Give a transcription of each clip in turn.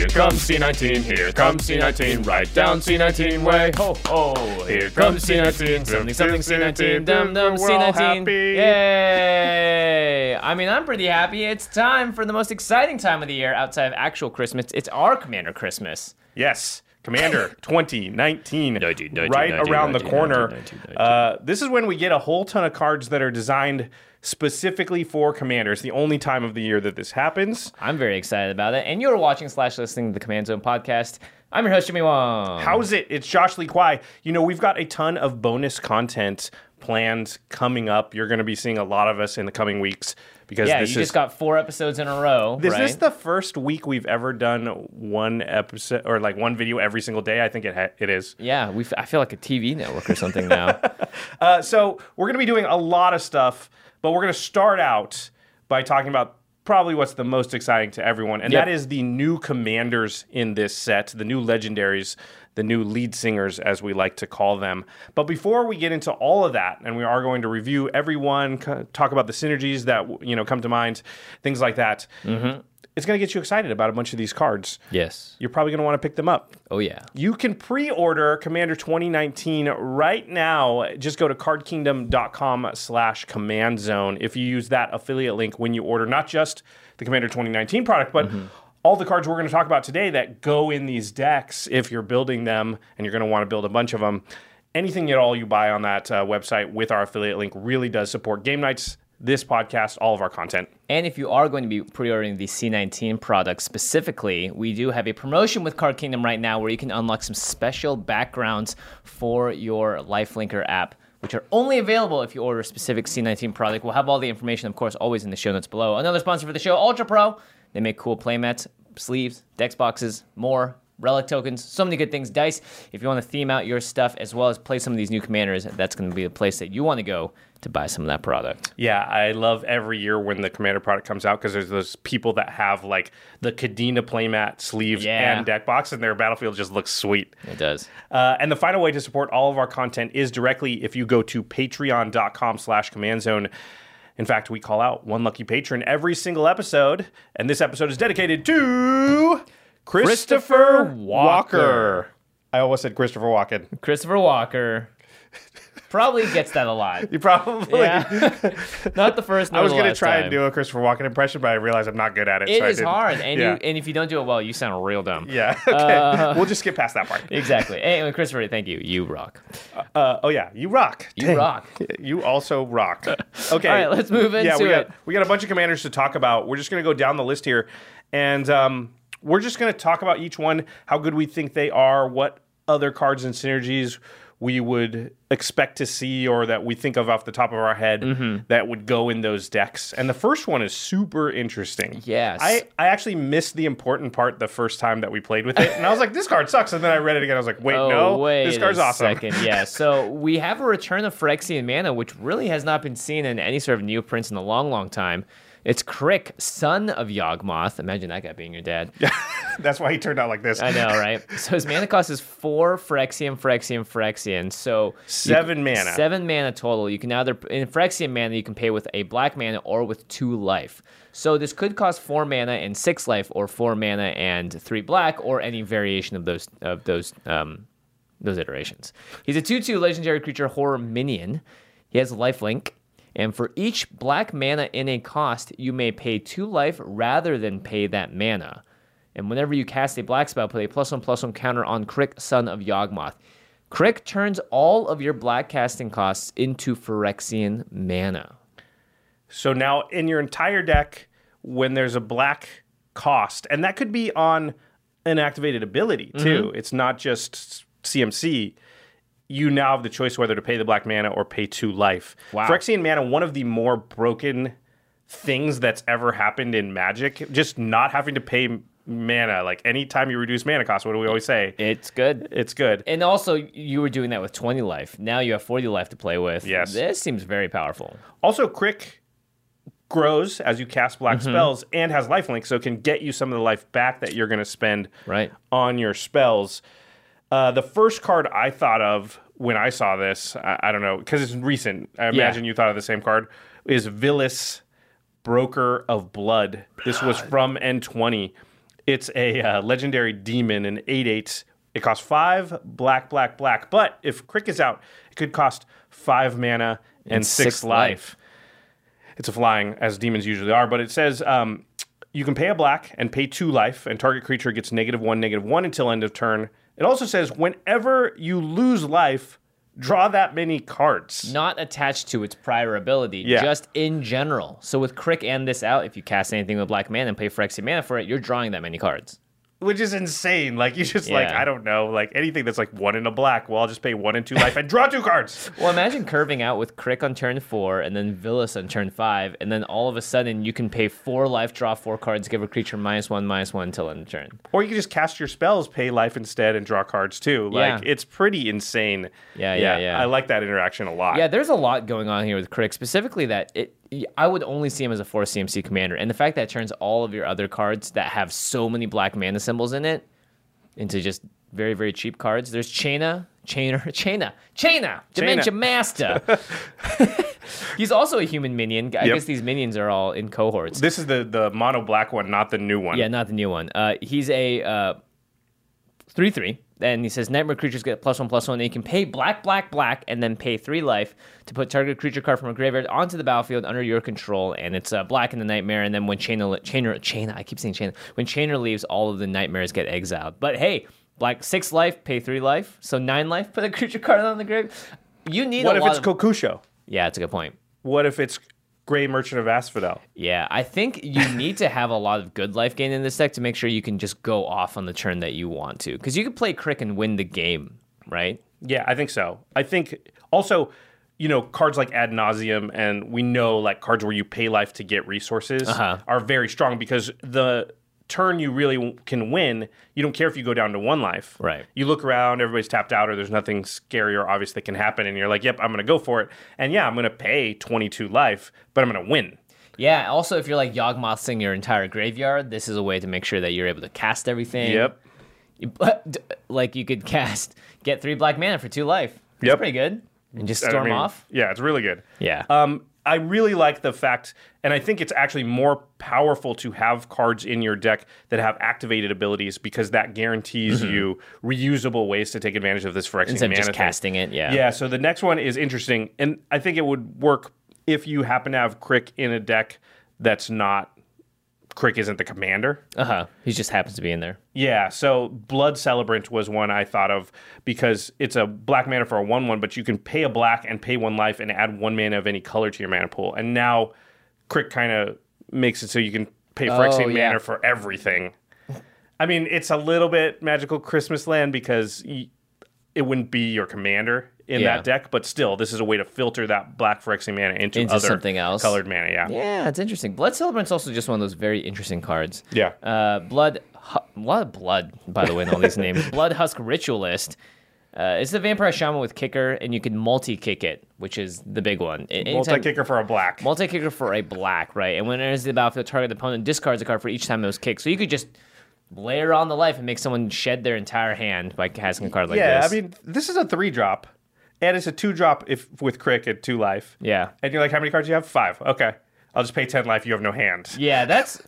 Here comes C19, here comes C19, right down C19 way, ho ho. Here comes C19, something something C19, dum dum We're all C19. happy. Yay! I mean, I'm pretty happy. It's time for the most exciting time of the year outside of actual Christmas. It's our Commander Christmas. Yes, Commander 2019, 19, 19, right 19, around the 19, corner. 19, 19. Uh, this is when we get a whole ton of cards that are designed specifically for Commanders. The only time of the year that this happens. I'm very excited about it. And you're watching slash listening to the Command Zone podcast. I'm your host, Jimmy Wong. How's it? It's Josh Lee Kwai. You know, we've got a ton of bonus content planned coming up. You're going to be seeing a lot of us in the coming weeks because Yeah, you is just got four episodes in a row. This right? is this the first week we've ever done one episode or like one video every single day. I think it ha- it is. yeah, we. I feel like a TV network or something now. Uh, so we're going to be doing a lot of stuff, but we're going to start out by talking about probably what's the most exciting to everyone, and Yep. that is the new commanders in this set, the new legendaries, the new lead singers, as we like to call them. But before we get into all of that, and we are going to review everyone, talk about the synergies that you know come to mind, things like that. Mm-hmm. It's going to get you excited about a bunch of these cards. yes. You're probably going to want to pick them up. Oh yeah. You can pre-order Commander 2019 right now. Just go to cardkingdom.com slash command zone. If you use that affiliate link when you order not just the Commander 2019 product, but all the cards we're going to talk about today that go in these decks if you're building them and you're going to want to build a bunch of them. Anything at all you buy on that uh, website with our affiliate link really does support game nights, this podcast, all of our content. And if you are going to be pre-ordering the C19 product specifically, we do have a promotion with Card Kingdom right now where you can unlock some special backgrounds for your Lifelinker app, which are only available if you order a specific C19 product. We'll have all the information, of course, always in the show notes below. Another sponsor for the show, Ultra Pro. They make cool playmats, sleeves, dex boxes, more. Relic tokens, so many good things. Dice, if you want to theme out your stuff as well as play some of these new commanders, that's going to be the place that you want to go to buy some of that product. Yeah, I love every year when the Commander product comes out because there's those people that have like the Kadena playmat sleeves Yeah. and deck box, and their battlefield just looks sweet. It does. Uh, and the final way to support all of our content is directly if you go to patreon.com slash command zone. In fact, we call out one lucky patron every single episode, and this episode is dedicated to Christopher Christopher Walker. Walker. I almost said Christopher Walken. Christopher Walker probably gets that a lot. You probably. Yeah. Not the first. I was going to try time. and do a Christopher Walken impression, but I realized I'm not good at it. It so is hard, and yeah. you and if you don't do it well, you sound real dumb. Yeah. Okay. we'll just skip past that part. Exactly. Anyway, Christopher, thank you. You rock. Uh, oh yeah, you rock. You Dang. rock. You also rock. Okay. All right, let's move into yeah, we got it. we got a bunch of commanders to talk about. We're just going to go down the list here, and um, we're just going to talk about each one, how good we think they are, what other cards and synergies we would expect to see or that we think of off the top of our head Mm-hmm. that would go in those decks. And the first one is super interesting. Yes. I, I actually missed the important part the first time that we played with it. And I was like, this card sucks. And then I read it again. I was like, wait, Oh, no, wait this card's awesome. Second. Yeah. So we have a return of Phyrexian mana, which really has not been seen in any sort of new prints in a long, long time. It's K'rrik, son of Yawgmoth. Imagine that guy being your dad. That's why he turned out like this. I know, right? So his mana cost is four Phyrexian, Phyrexian, Phyrexian. So you- Seven mana. Seven mana total. You can either in Phyrexian mana you can pay with a black mana or with two life. So this could cost four mana and six life, or four mana and three black, or any variation of those of those um, those iterations. He's a two-two legendary creature horror minion. He has lifelink. And for each black mana in a cost, you may pay two life rather than pay that mana. And whenever you cast a black spell, put a plus one plus one counter on K'rrik, son of Yawgmoth. K'rrik turns all of your black casting costs into Phyrexian mana. So now in your entire deck, when there's a black cost, and that could be on an activated ability too. Mm-hmm. It's not just CMC. You now have the choice whether to pay the black mana or pay two life. Wow. Phyrexian mana, one of the more broken things that's ever happened in Magic. Just not having to pay mana. Like anytime you reduce mana cost, what do we always say? It's good. It's good. And also, you were doing that with 20 life. Now you have 40 life to play with. Yes. This seems very powerful. Also, K'rrik grows as you cast black Mm-hmm. spells and has lifelink, so it can get you some of the life back that you're going to spend Right. on your spells. Uh, the first card I thought of when I saw this, I, I don't know, because it's recent. I imagine you thought of the same card, is Vilis, Broker of Blood. This was from M20. It's a uh, legendary demon, an 8 8. It costs five black, black, black. But if K'rrik is out, it could cost five mana and, And six, six life. life. It's a flying, as demons usually are, but it says um, you can pay a black and pay two life, and target creature gets negative one, negative one until end of turn. It also says whenever you lose life, draw that many cards. Not attached to its prior ability, Yeah. just in general. So with K'rrik and this out, if you cast anything with black mana and pay Phyrexian mana for it, you're drawing that many cards. Which is insane. Like, you just, like, I don't know, like anything that's like one in a black, well, I'll just pay one and two life and draw two cards. Well, imagine curving out with K'rrik on turn four and then Vilis on turn five, and then all of a sudden you can pay four life, draw four cards, give a creature minus one, minus one until end of turn. Or you can just cast your spells, pay life instead, and draw cards too. Like, Yeah. it's pretty insane. Yeah, yeah, yeah. I like that interaction a lot. Yeah, there's a lot going on here with K'rrik, specifically that it. I would only see him as a four CMC commander, and the fact that it turns all of your other cards that have so many black mana symbols in it into just very, very cheap cards. There's Chaina, Chainer, Chaina, Chaina, Dementia Master. He's also a human minion. I Yep. guess these minions are all in cohorts. This is the, the mono black one, not the new one. Yeah, not the new one. Uh, he's a uh, three three, and he says nightmare creatures get plus one plus one. And you can pay black black black, and then pay three life to put target creature card from a graveyard onto the battlefield under your control. And it's uh, black in the nightmare. And then when Chainer Chainer Chainer, I keep saying Chainer. When Chainer leaves, all of the nightmares get exiled. But hey, black six life, pay three life, so nine life. Put a creature card on the grave. You need What if it's of- Kokusho? yeah, it's a good point. What if it's Gray Merchant of Asphodel? Yeah, I think you need to have a lot of good life gain in this deck to make sure you can just go off on the turn that you want to. Because you could play K'rrik and win the game, right? Yeah, I think so. I think also, you know, cards like Ad Nauseam and we know like cards where you pay life to get resources Uh-huh. are very strong because the turn you really can win, you don't care if you go down to one life. Right. You look around, everybody's tapped out, or there's nothing scary or obvious that can happen, and you're like, yep, I'm going to go for it. And yeah, I'm going to pay 22 life, but I'm going to win. Yeah, also, if you're like Yawgmothing your entire graveyard, this is a way to make sure that you're able to cast everything. Yep. Like you could cast, get three black mana for two life. That's Yep. pretty good. And just I storm mean, off. Yeah, it's really good. Yeah. Um, I really like the fact, and I think it's actually more powerful to have cards in your deck that have activated abilities because that guarantees you reusable ways to take advantage of this Phyrexian Mm-hmm. Instead of mana just casting it. Yeah. Yeah, so the next one is interesting, and I think it would work if you happen to have K'rrik in a deck that's not K'rrik isn't the commander. Uh huh. He just happens to be in there. Yeah, so Blood Celebrant was one I thought of because it's a black mana for a 1 1, but you can pay a black and pay one life and add one mana of any color to your mana pool. And now K'rrik kind of makes it so you can pay Phyrexian Oh, yeah. mana for everything. I mean, it's a little bit magical Christmas land because y- it wouldn't be your commander in Yeah. that deck, but still, this is a way to filter that black Phyrexian mana into, Into other something else. colored mana. Yeah. Yeah, it's interesting. Blood Celebrant's also just one of those very interesting cards. Yeah. Uh, blood, a lot of blood, by the way, in all these names. Blood Husk Ritualist. Uh, it's the Vampire Shaman with kicker, and you can multi kick it, which is the big one. Multi kicker for a black. Multi kicker for a black, right? And when it enters the battlefield, target the opponent discards a card for each time it was kicked. So you could just layer on the life and make someone shed their entire hand by casting a card like yeah, this. Yeah, I mean, this is a three drop, and it's a two drop if with K'rrik at two life. yeah. And you're like, how many cards do you have? Five. Okay. I'll just pay 10 life. You have no hand. Yeah, that's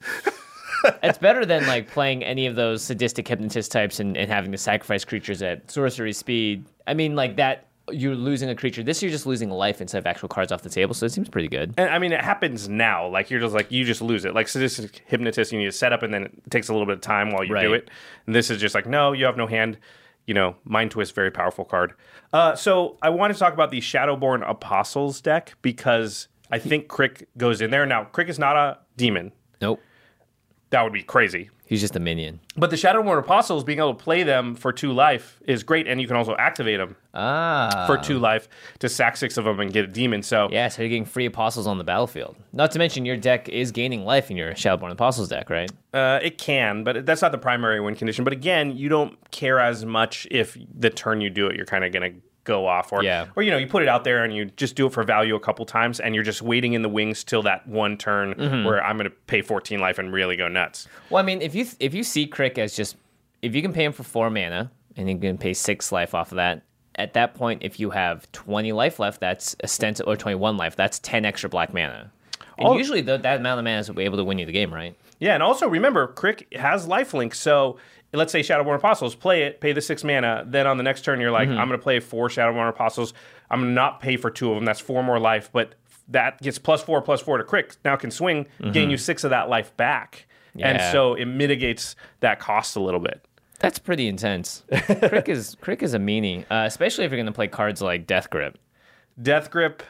it's better than like playing any of those sadistic hypnotist types and, and having to sacrifice creatures at sorcery speed. I mean, like that you're losing a creature. This you're just losing life instead of actual cards off the table, so it seems pretty good. And I mean, it happens now. Like, you're just like, you just lose it. Like, sadistic hypnotist, you need to set up, and then it takes a little bit of time while you do it. And this is just like, no, you have no hand. You know, Mind Twist, very powerful card. Uh, so I want to talk about the Shadowborn Apostles deck because I think K'rrik goes in there. Now, K'rrik is not a demon. Nope. That would be crazy. He's just a minion. But the Shadowborn Apostles, being able to play them for two life is great, and you can also activate them Ah. for two life to sack six of them and get a demon. So Yeah, so you're getting free apostles on the battlefield. Not to mention your deck is gaining life in your Shadowborn Apostles deck, right? uh, it can, but that's not the primary win condition. But again, you don't care as much if the turn you do it, you're kind of going to go off, or Yeah. or you know, you put it out there and you just do it for value a couple times, and you're just waiting in the wings till that one turn Mm-hmm. where I'm going to pay 14 life and really go nuts. Well, I mean, if you if you see K'rrik as just if you can pay him for four mana and you can pay six life off of that, at that point, if you have twenty life left, that's a stent or twenty one life. That's ten extra black mana. And All- usually, th- that amount of mana is able to win you the game, right? Yeah, and also remember, K'rrik has lifelink. So let's say Shadowborn Apostles, play it, pay the six mana. Then on the next turn, you're like, I'm going to play four Shadowborn Apostles. I'm going to not pay for two of them. That's four more life, but that gets plus four, plus four to K'rrik. Now can swing, gain you six of that life back. And so it mitigates that cost a little bit. That's pretty intense. K'rrik is K'rrik is a meanie, uh, especially if you're going to play cards like Death Grip. Death Grip,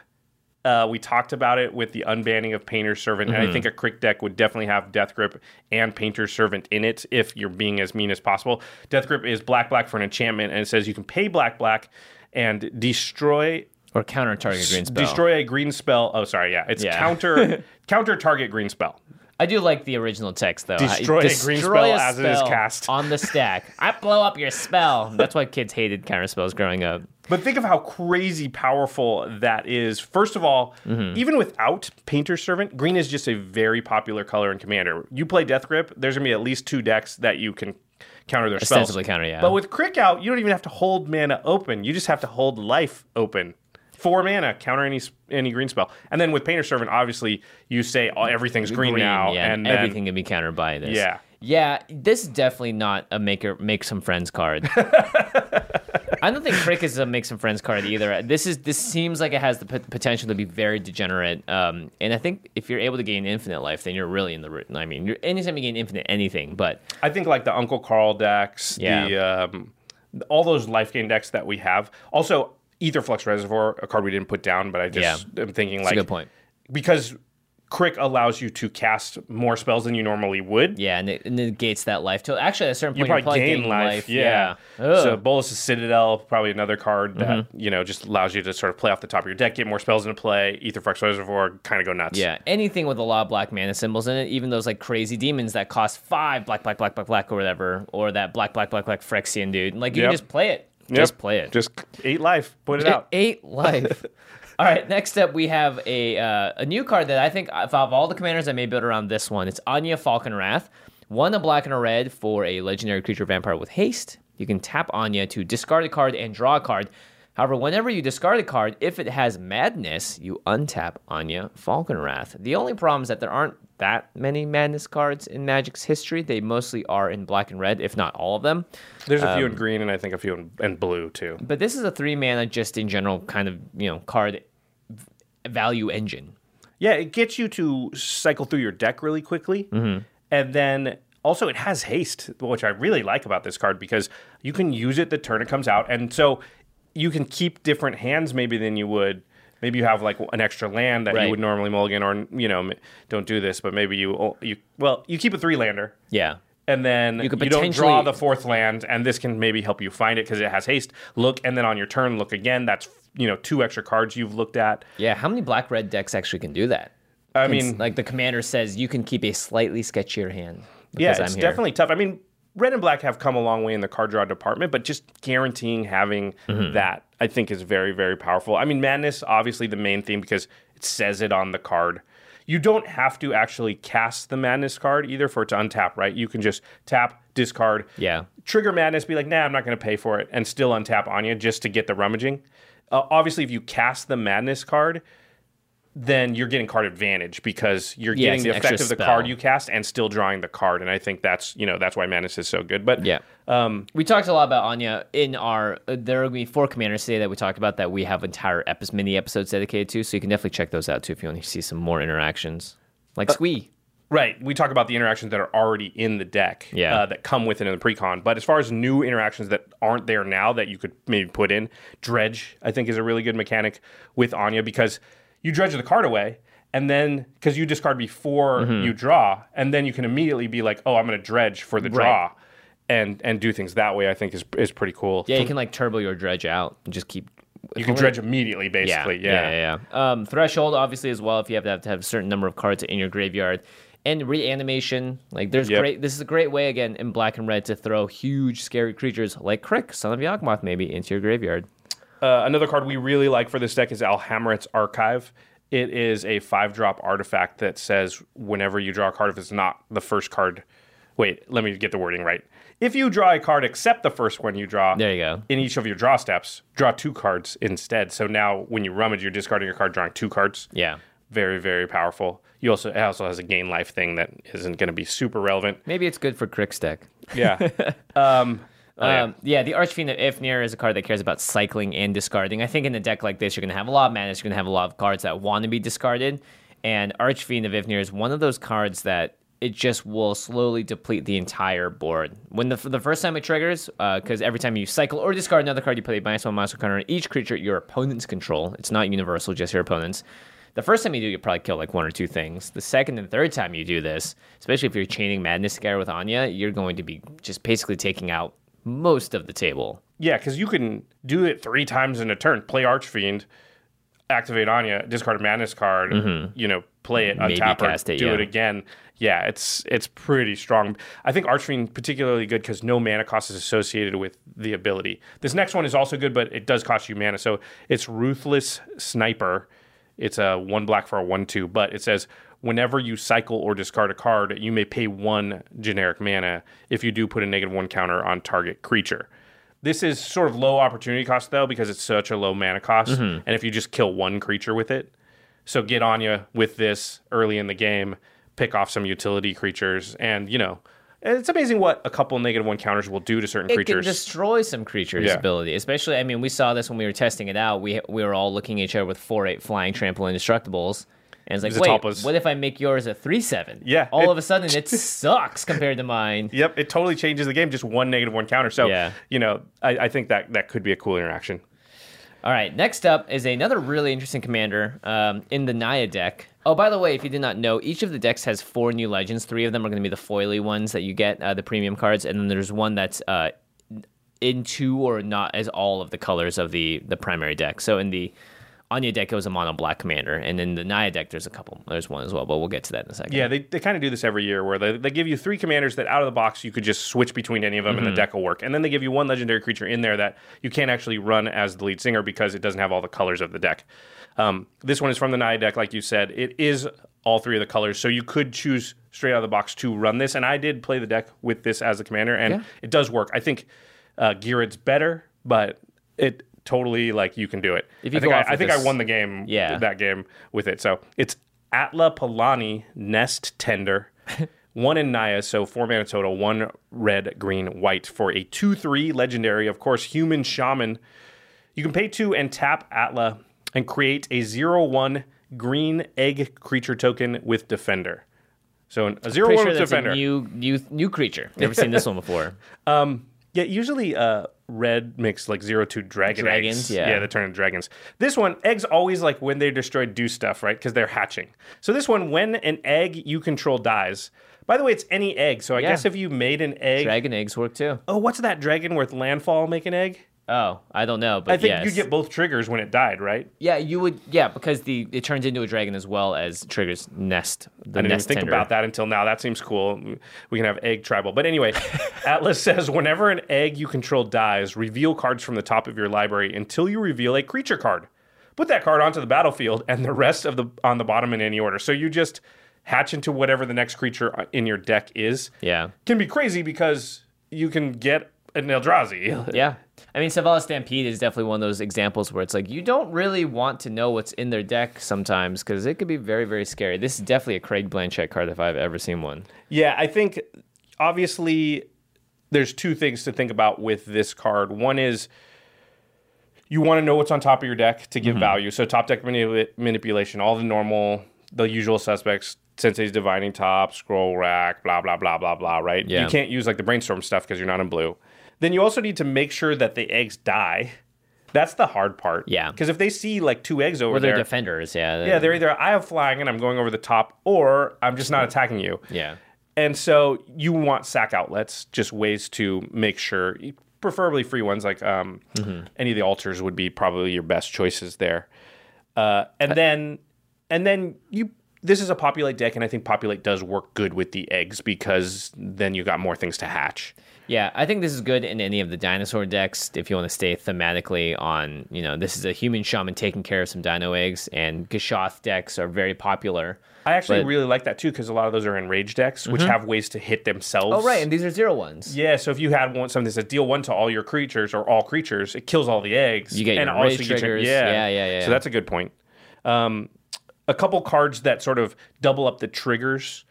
uh, we talked about it with the unbanning of Painter's Servant, and I think a K'rrik deck would definitely have Death Grip and Painter's Servant in it if you're being as mean as possible. Death Grip is black black for an enchantment, and it says you can pay black black and destroy Or counter target green spell. destroy a green spell. Oh, sorry, yeah, it's Yeah. counter counter target green spell. I do like the original text though. Destroy a green spell as it is cast. on the stack. I blow up your spell. That's why kids hated counter spells growing up. But think of how crazy powerful that is. First of all, Mm-hmm. even without Painter's Servant, green is just a very popular color in Commander. You play Death Grip, there's gonna be at least two decks that you can counter their spells. Ostensibly counter, yeah. But with K'rrik out, you don't even have to hold mana open. You just have to hold life open. Four mana, counter any any green spell. And then with Painter Servant, obviously you say oh, everything's green, now, yeah, and then, everything can be countered by this. Yeah. yeah. This is definitely not a make or make some friends card. I don't think K'rrik is a make some friends card either. This is this seems like it has the p- potential to be very degenerate. Um, and I think if you're able to gain infinite life, then you're really in the. ri- I mean, you're, anytime you gain infinite anything, but I think like the Uncle Carl decks, Yeah. the um, all those life gain decks that we have. Also, Aetherflux Reservoir, a card we didn't put down, but I just am thinking like a good point. because K'rrik allows you to cast more spells than you normally would. Yeah, and it, negates that life. To actually, at a certain You point, you're probably gain gaining life, yeah. Yeah. So. Mm-hmm. Citadel, probably another card that you know just allows you to sort of play off the top of your deck, get more spells into play. Aetherflux Reservoir, kind of go nuts. Yeah, anything with a lot of black mana symbols in it, even those like crazy demons that cost five black, black, black, black, black, or whatever, or that black, black, black, black Phyrexian dude. Like you Yep. can just play it. Yep. Just play it. Just eight life. Put it It- out. Eight life. all right, next up we have a uh, a new card that I think of all the commanders I may build around this one. It's Anya Falkenrath. One a black and a red for a legendary creature vampire with haste. You can tap Anya to discard a card and draw a card. However, whenever you discard a card, if it has madness, you untap Anya Falkenrath. The only problem is that there aren't that many madness cards in Magic's history. They mostly are in black and red, if not all of them. There's a few Um, in green, and I think a few in, in blue too. But this is a three mana, just in general, kind of you know card value engine. Yeah, it gets you to cycle through your deck really quickly. And then also it has haste, which I really like about this card because you can use it the turn it comes out. And so you can keep different hands maybe than you would. Maybe you have like an extra land that Right. you would normally mulligan, or you know, don't do this. But maybe you you well, you keep a three lander, Yeah. and then You you, could don't draw the fourth land, and this can maybe help you find it because it has haste. Look, and then on your turn, look again. That's you know two extra cards you've looked at. Yeah, how many black red decks actually can do that? I It's mean, like the commander says, you can keep a slightly sketchier hand. Yeah, it's I'm here. definitely tough. I mean, red and black have come a long way in the card draw department, but just guaranteeing having that, I think, is very, very powerful. I mean, Madness, obviously, the main theme because it says it on the card. You don't have to actually cast the Madness card either for it to untap, right? You can just tap, discard, Yeah. trigger Madness, be like, nah, I'm not going to pay for it, and still untap Anya just to get the rummaging. Uh, obviously, if you cast the Madness card, then you're getting card advantage because you're Yeah, getting the effect of the spell. card you cast and still drawing the card. And I think that's you know that's why Madness is so good. But Yeah. um, We talked a lot about Anya in our. Uh, there to be four commanders today that we talked about that we have entire epi- mini episodes dedicated to. So you can definitely check those out too if you want to see some more interactions, like Uh, Squee. right, we talk about the interactions that are already in the deck, Yeah. uh, that come with it in the precon. But as far as new interactions that aren't there now that you could maybe put in, dredge I think is a really good mechanic with Anya because you dredge the card away. And then, because you discard before Mm-hmm. you draw, and then you can immediately be like, "Oh, I'm going to dredge for the draw," and and do things that way. I think is is pretty cool. Yeah, you can like turbo your dredge out and just keep. You can dredge immediately, Yeah, basically. yeah, yeah. yeah. Um, threshold, obviously, as well. If you have to have, to have a certain number of cards in your graveyard, and reanimation. Like, there's Yep. great. This is a great way again in black and red to throw huge, scary creatures like K'rrik, Son of Yawgmoth, maybe into your graveyard. Uh, another card we really like for this deck is Alhammarret's Archive. It is a five drop artifact that says whenever you draw a card, if it's not the first card. Wait, let me get the wording right. If you draw a card except the first one you draw There you go. in each of your draw steps, draw two cards instead. So now when you rummage, you're discarding your card, drawing two cards. Yeah. Very, very powerful. You also it also has a gain life thing that isn't going to be super relevant. Maybe it's good for K'rrik's deck. Yeah. um, oh, yeah. Um, yeah, the Archfiend of Ifnir is a card that cares about cycling and discarding. I think in a deck like this, you're going to have a lot of madness. You're going to have a lot of cards that want to be discarded. And Archfiend of Ifnir is one of those cards that it just will slowly deplete the entire board. When the, the first time it triggers, because every time you cycle or discard another card, you a minus one one counter on each creature your opponents control. It's not universal, just your opponents. The first time you do, you probably kill like one or two things. The second and third time you do this, especially if you're chaining Madness together with Anya, you're going to be just basically taking out most of the table. Yeah, because you can do it three times in a turn. Play Archfiend, activate Anya, discard a Madness card, you know, play it, Mm-hmm. Maybe untap cast it, do yeah. it again. Yeah, it's it's pretty strong. I think Archfiend particularly good because no mana cost is associated with the ability. This next one is also good, but it does cost you mana. So it's Ruthless Sniper. It's a one black for a one two, but it says whenever you cycle or discard a card, you may pay one generic mana. If you do, put a negative one counter on target creature. This is sort of low opportunity cost though because it's such a low mana cost, Mm-hmm. and if you just kill one creature with it, so get on you with this early in the game, pick off some utility creatures, and you know it's amazing what a couple negative one counters will do to certain creatures. It can destroy some creatures' Yeah. ability. Especially, I mean, we saw this when we were testing it out. We we were all looking at each other with four eight flying trample indestructibles. And it's like, wait, what if I make yours a three seven? Yeah, All it- of a sudden, it sucks compared to mine. Yep, it totally changes the game. Just one negative one counter. So Yeah. you know, I, I think that that could be a cool interaction. All right, next up is another really interesting commander um, in the Naya deck. Oh, by the way, if you did not know, each of the decks has four new legends. Three of them are going to be the foily ones that you get, uh, the premium cards, and then there's one that's uh, in two or not as all of the colors of the the primary deck. So in the Anya deck, it was a mono black commander, and then the Naya deck, there's a couple. There's one as well, but we'll get to that in a second. Yeah, they, they kind of do this every year where they, they give you three commanders that out of the box you could just switch between any of them and the deck will work. And then they give you one legendary creature in there that you can't actually run as the lead singer because it doesn't have all the colors of the deck. Um, this one is from the Naya deck, like you said. It is all three of the colors, so you could choose straight out of the box to run this. And I did play the deck with this as a commander, and Yeah. it does work. I think uh, Gerard's better, but it totally like you can do it. If you I think, I, I think I won the game. Yeah. that game with it. So it's Atla Palani Nest Tender. one in Naya, so four mana total, one red, green, white for a 2 3 legendary, of course, human shaman. You can pay two and tap Atla and create a 0 1 green egg creature token with Defender. So a 0 Pretty 1 sure with Defender. new new new creature. Never seen this one before. Um, Yeah, usually uh, red makes like zero two dragon Dragons, eggs. yeah. yeah, they turn into dragons. This one, eggs always like when they're destroyed do stuff, right? Because they're hatching. So this one, when an egg you control dies. By the way, it's any egg. So I Yeah. guess if you made an egg, Dragon eggs work too. oh, what's that dragon worth landfall make an egg? Oh, I don't know, but I think yes. you get both triggers when it died, right? Yeah, you would. Yeah, because the it turns into a dragon as well as triggers nest. The I didn't even think tender. about that until now. That seems cool. We can have egg tribal. But anyway, Atlas says whenever an egg you control dies, reveal cards from the top of your library until you reveal a creature card. Put that card onto the battlefield and the rest of the on the bottom in any order. So you just hatch into whatever the next creature uh, in your deck is. Yeah. Can be crazy because you can get an Eldrazi. Yeah. I mean, Savala Stampede is definitely one of those examples where it's like you don't really want to know what's in their deck sometimes because it could be very, very scary. This is definitely a Craig Blanchett card if I've ever seen one. Yeah, I think obviously there's two things to think about with this card. One is you want to know what's on top of your deck to Mm-hmm. give value. So top deck manip- manipulation, all the normal, the usual suspects, Sensei's Divining Top, Scroll Rack, blah blah blah blah blah. Right? Yeah. You can't use like the brainstorm stuff because you're not in blue. Then you also need to make sure that the eggs die. That's the hard part. Yeah. Because if they see like two eggs over there. Or they're there, defenders, yeah. yeah, they're either I have flying and I'm going over the top, or I'm just not attacking you. Yeah. And so you want sack outlets, just ways to make sure, preferably free ones, like um, any of the altars would be probably your best choices there. Uh, and then, and then you. This is a populate deck, and I think populate does work good with the eggs because then you got more things to hatch. Yeah, I think this is good in any of the dinosaur decks if you want to stay thematically on, you know, this is a human shaman taking care of some dino eggs, and Gishath decks are very popular. I actually But- Mm-hmm. really like that too because a lot of those are enraged decks, which have ways to hit themselves. Oh, right, and these are zero ones. Yeah, so if you had one something that says deal one to all your creatures or all creatures, it kills all the eggs. You get and your also you get your- triggers. yeah. Yeah, yeah, yeah. So that's a good point. Um, a couple cards that sort of double up the triggers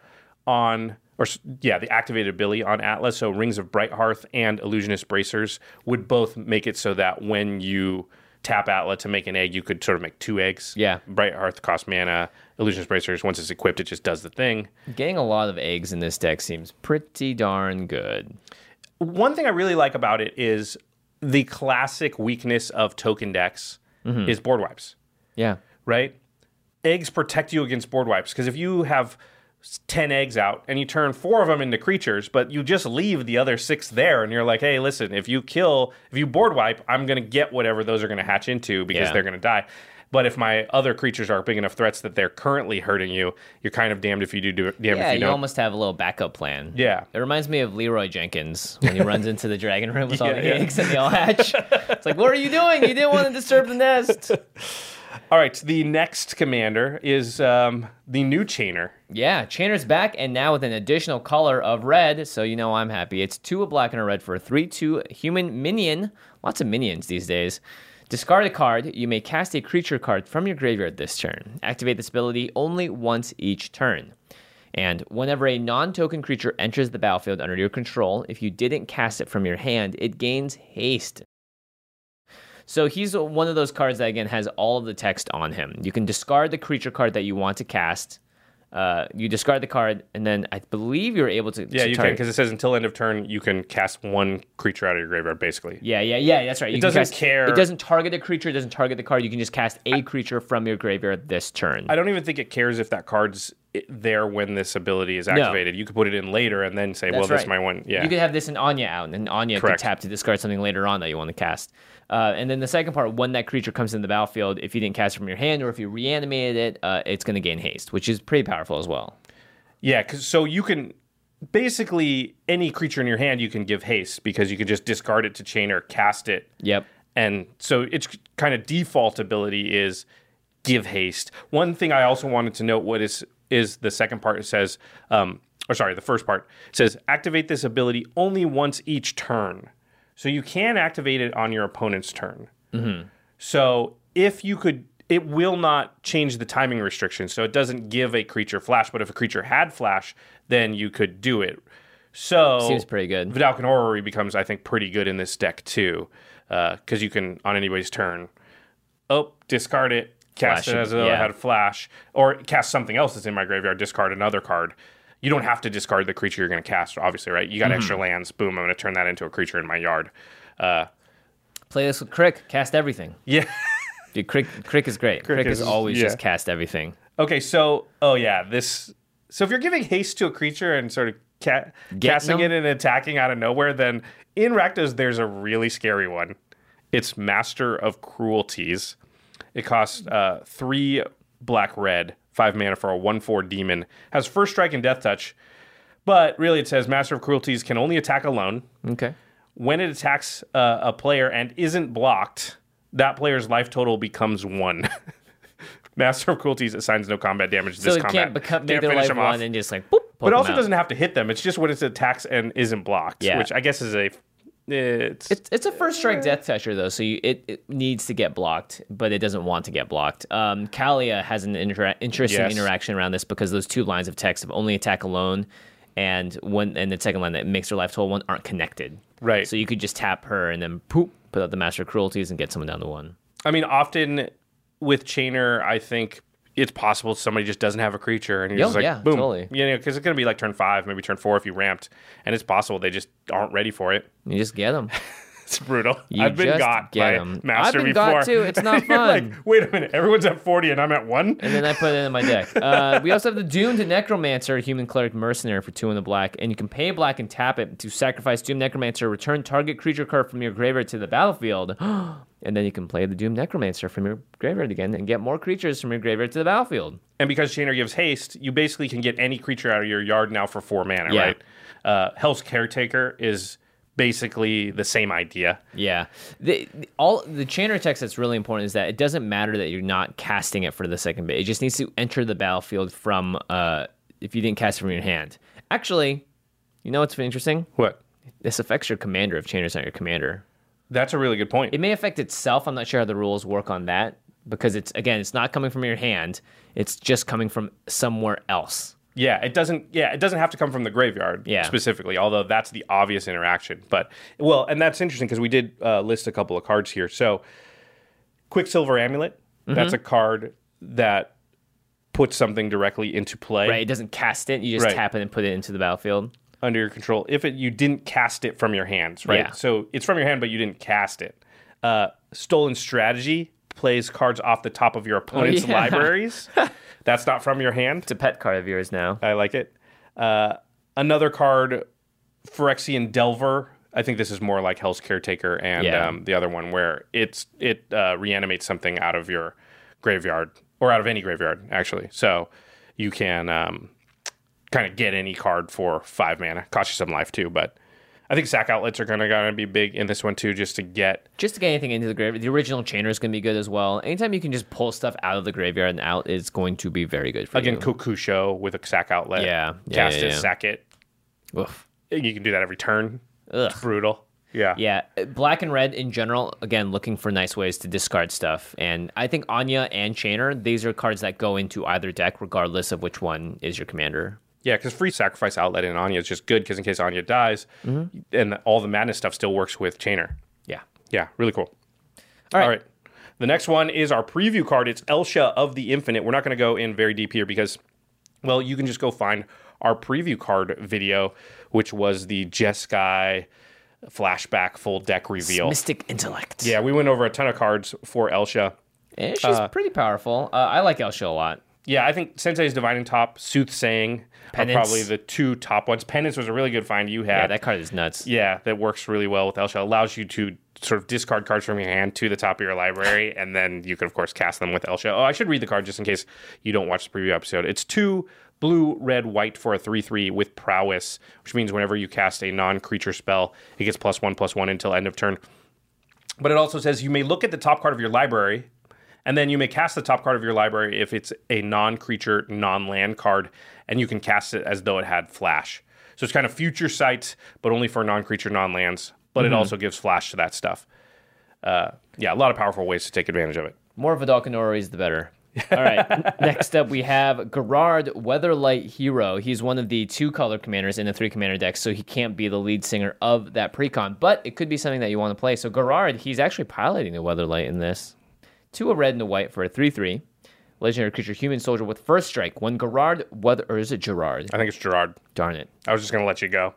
on, or yeah, the activated ability on Atlas. So Rings of Brighthearth and Illusionist Bracers would both make it so that when you tap Atlas to make an egg, you could sort of make two eggs. Yeah. Brighthearth costs mana. Illusionist Bracers, once it's equipped, it just does the thing. Getting a lot of eggs in this deck seems pretty darn good. one thing I really like about it is the classic weakness of token decks Mm-hmm. is board wipes, Yeah. right? Eggs protect you against board wipes because if you have 10 eggs out and you turn four of them into creatures, but you just leave the other six there and you're like, hey, listen, if you kill, if you board wipe, I'm going to get whatever those are going to hatch into because Yeah. they're going to die. But if my other creatures are big enough threats that they're currently hurting you, you're kind of damned if you do, do damned Yeah, if you you don't. almost have a little backup plan. Yeah. It reminds me of Leroy Jenkins when he runs into the dragon room with all the yeah. eggs and they all hatch. It's like, what are you doing? You didn't want to disturb the nest. All right, the next commander is um, the new chainer. Yeah, Chainer's back and now with an additional color of red, so you know I'm happy. It's two a black and a red for a 3 2 human minion. Lots of minions these days. Discard a card. You may cast a creature card from your graveyard this turn. Activate this ability only once each turn. And whenever a non token creature enters the battlefield under your control, if you didn't cast it from your hand, it gains haste. So he's one of those cards that again has all of the text on him. You can discard the creature card that you want to cast. Uh, you discard the card, and then I believe you're able to. Yeah, to you can because it says until end of turn you can cast one creature out of your graveyard, basically. Yeah, yeah, yeah. That's right. You It doesn't cast- care- It doesn't target a creature. It doesn't target the card. You can just cast a creature from your graveyard this turn. I don't even think it cares if that card's there when this ability is activated. You could put it in later and then say, "Well, That's this is my one." Yeah, You could have this in Anya out, and then Anya Correct. could tap to discard something later on that you want to cast. Uh, and then the second part, when that creature comes in the battlefield, if you didn't cast it from your hand or if you reanimated it, uh, it's going to gain haste, which is pretty powerful as well. yeah. 'cause- so you can basically any creature in your hand you can give haste because you can just discard it to Chainer cast it. Yep. And so its kind of default ability is give haste. One thing I also wanted to note what is is the second part. It says, um, or sorry, the first part says activate this ability only once each turn. So you can activate it on your opponent's turn. Mm-hmm. So if you could, it will not change the timing restriction. So it doesn't give a creature flash. But if a creature had flash, then you could do it. So Seems pretty good. Vedalken Orrery becomes, I think, pretty good in this deck too, uh, because you can on anybody's turn, oh, discard it, cast Flash it it, as though yeah. it had flash, or cast something else that's in my graveyard, discard another card. You don't have to discard the creature you're going to cast, obviously, right? You got extra Mm-hmm. lands, boom, I'm going to turn that into a creature in my yard. Uh, Play this with K'rrik. Cast everything. yeah. Dude, K'rrik, K'rrik is great. K'rrik, is, is- always yeah. just cast everything. Okay, so oh yeah, this. So if you're giving haste to a creature and sort of ca- casting them? it and attacking out of nowhere, then in Rakdos there's a really scary one. It's Master of Cruelties. It costs uh, three black red, five mana for a one four demon. Has first strike and death touch, but really it says Master of Cruelties can only attack alone. Okay. When it attacks uh, a player and isn't blocked, that player's life total becomes one. Master of Cruelties assigns no combat damage to So this it combat. can't become Can't their finish life them one off. and just like boop. But also doesn't have to hit them. It's just when it attacks and isn't blocked, Yeah. which I guess is a. It's, It's it's a first strike death toucher though, so you, it, it needs to get blocked, but it doesn't want to get blocked. Um, Kaalia has an intera- interesting Yes. interaction around this because those two lines of text of only attack alone, and one and the second line that makes her life total one aren't connected. Right. So you could just tap her and then poop, put out the master of cruelties and get someone down to one. I mean, often with Chainer, I think it's possible somebody just doesn't have a creature, and you're just like, yeah, boom, totally. you know, because it's going to be like turn five, maybe turn four if you ramped, and it's possible they just aren't ready for it. You just get them. It's brutal. You I've been got get by 'em. master I've been before. got too. It's not You're like, fun. wait a minute, everyone's at forty and I'm at one. And then I put it in my deck. Uh, we also have the Doomed Necromancer, Human Cleric Mercenary for two in the black, and you can pay black and tap it to sacrifice Doomed Necromancer, return target creature card from your graveyard to the battlefield, and then you can play the Doomed Necromancer from your graveyard again and get more creatures from your graveyard to the battlefield. And because Chainer gives haste, you basically can get any creature out of your yard now for four mana, Yeah. right? Uh, Hell's Caretaker is basically the same idea. Yeah, the, all the chainer text that's really important is that it doesn't matter that you're not casting it for the second bit. It just needs to enter the battlefield from uh, if you didn't cast it from your hand. Actually, you know what's interesting? What? This affects your commander if chainer's not your commander. That's a really good point. It may affect itself. I'm not sure how the rules work on that because it's again, it's not coming from your hand. It's just coming from somewhere else. Yeah, it doesn't. Yeah, it doesn't have to come from the graveyard Yeah. specifically. Although that's the obvious interaction. But well, and that's interesting because we did uh, list a couple of cards here. So, Quicksilver Amulet. Mm-hmm. That's a card that puts something directly into play Right? It doesn't cast it. You just Right. tap it and put it into the battlefield. Under your control. If it you didn't cast it from your hands, right? Yeah. So it's from your hand, but you didn't cast it. Uh, Stolen Strategy plays cards off the top of your opponent's Oh, yeah. libraries. That's not from your hand. It's a pet card of yours now. I like it. Uh, another card, Phyrexian Delver. I think this is more like Hell's Caretaker and Yeah. um, the other one where it's it uh, reanimates something out of your graveyard or out of any graveyard actually. So you can um, kind of get any card for five mana. Cost you some life too, but I think sack outlets are gonna gonna be big in this one too, just to get just to get anything into the graveyard. The original chainer is going to be good as well. Anytime you can just pull stuff out of the graveyard and out is going to be very good for you. again you. Kokusho with a sack outlet. Yeah. Yeah, cast yeah, it, yeah. sack it. Oof. You can do that every turn. Ugh. It's brutal. Yeah. Yeah, uh, black and red in general. Again, looking for nice ways to discard stuff, and I think Anya and Chainer. These are cards that go into either deck, regardless of which one is your commander. Yeah, because free sacrifice outlet in Anya is just good because in case Anya dies, Mm-hmm. and all the madness stuff still works with Chainer. Yeah. Yeah, really cool. All right. All right. The next one is our preview card. It's Elsha of the Infinite. We're not going to go in very deep here because, well, you can just go find our preview card video, which was the Jeskai flashback full deck reveal. Mystic Intellect. Yeah, we went over a ton of cards for Elsha. Eh, she's pretty powerful. Uh, I like Elsha a lot. Yeah, I think Sensei's Divining Top, Soothsaying Penance. are probably the two top ones. Penance was a really good find you had. Yeah, that card is nuts. Yeah, that works really well with Elsha. Allows you to sort of discard cards from your hand to the top of your library, and then you can, of course, cast them with Elsha. Oh, I should read the card just in case you don't watch the preview episode. It's two blue, red, white for a 3 3 with prowess, which means whenever you cast a non creature spell, it gets plus one, plus one until end of turn. But it also says you may look at the top card of your library, and then you may cast the top card of your library if it's a non creature, non land card, and you can cast it as though it had flash. So it's kind of future sight, but only for non creature, non lands. But it also gives flash to that stuff. Uh, yeah, a lot of powerful ways to take advantage of it. More Vedalken Orreries, the better. All right. Next up, we have Gerard Weatherlight Hero. He's one of the two color commanders in the three commander deck, so he can't be the lead singer of that precon, but it could be something that you want to play. So, Gerard, he's actually piloting the Weatherlight in this. Two a red and a white for a 3 3. Legendary creature, human soldier with first strike. When Gerard, weather, or is it Gerard? I think it's Gerard. Darn it. I was just going to let you go.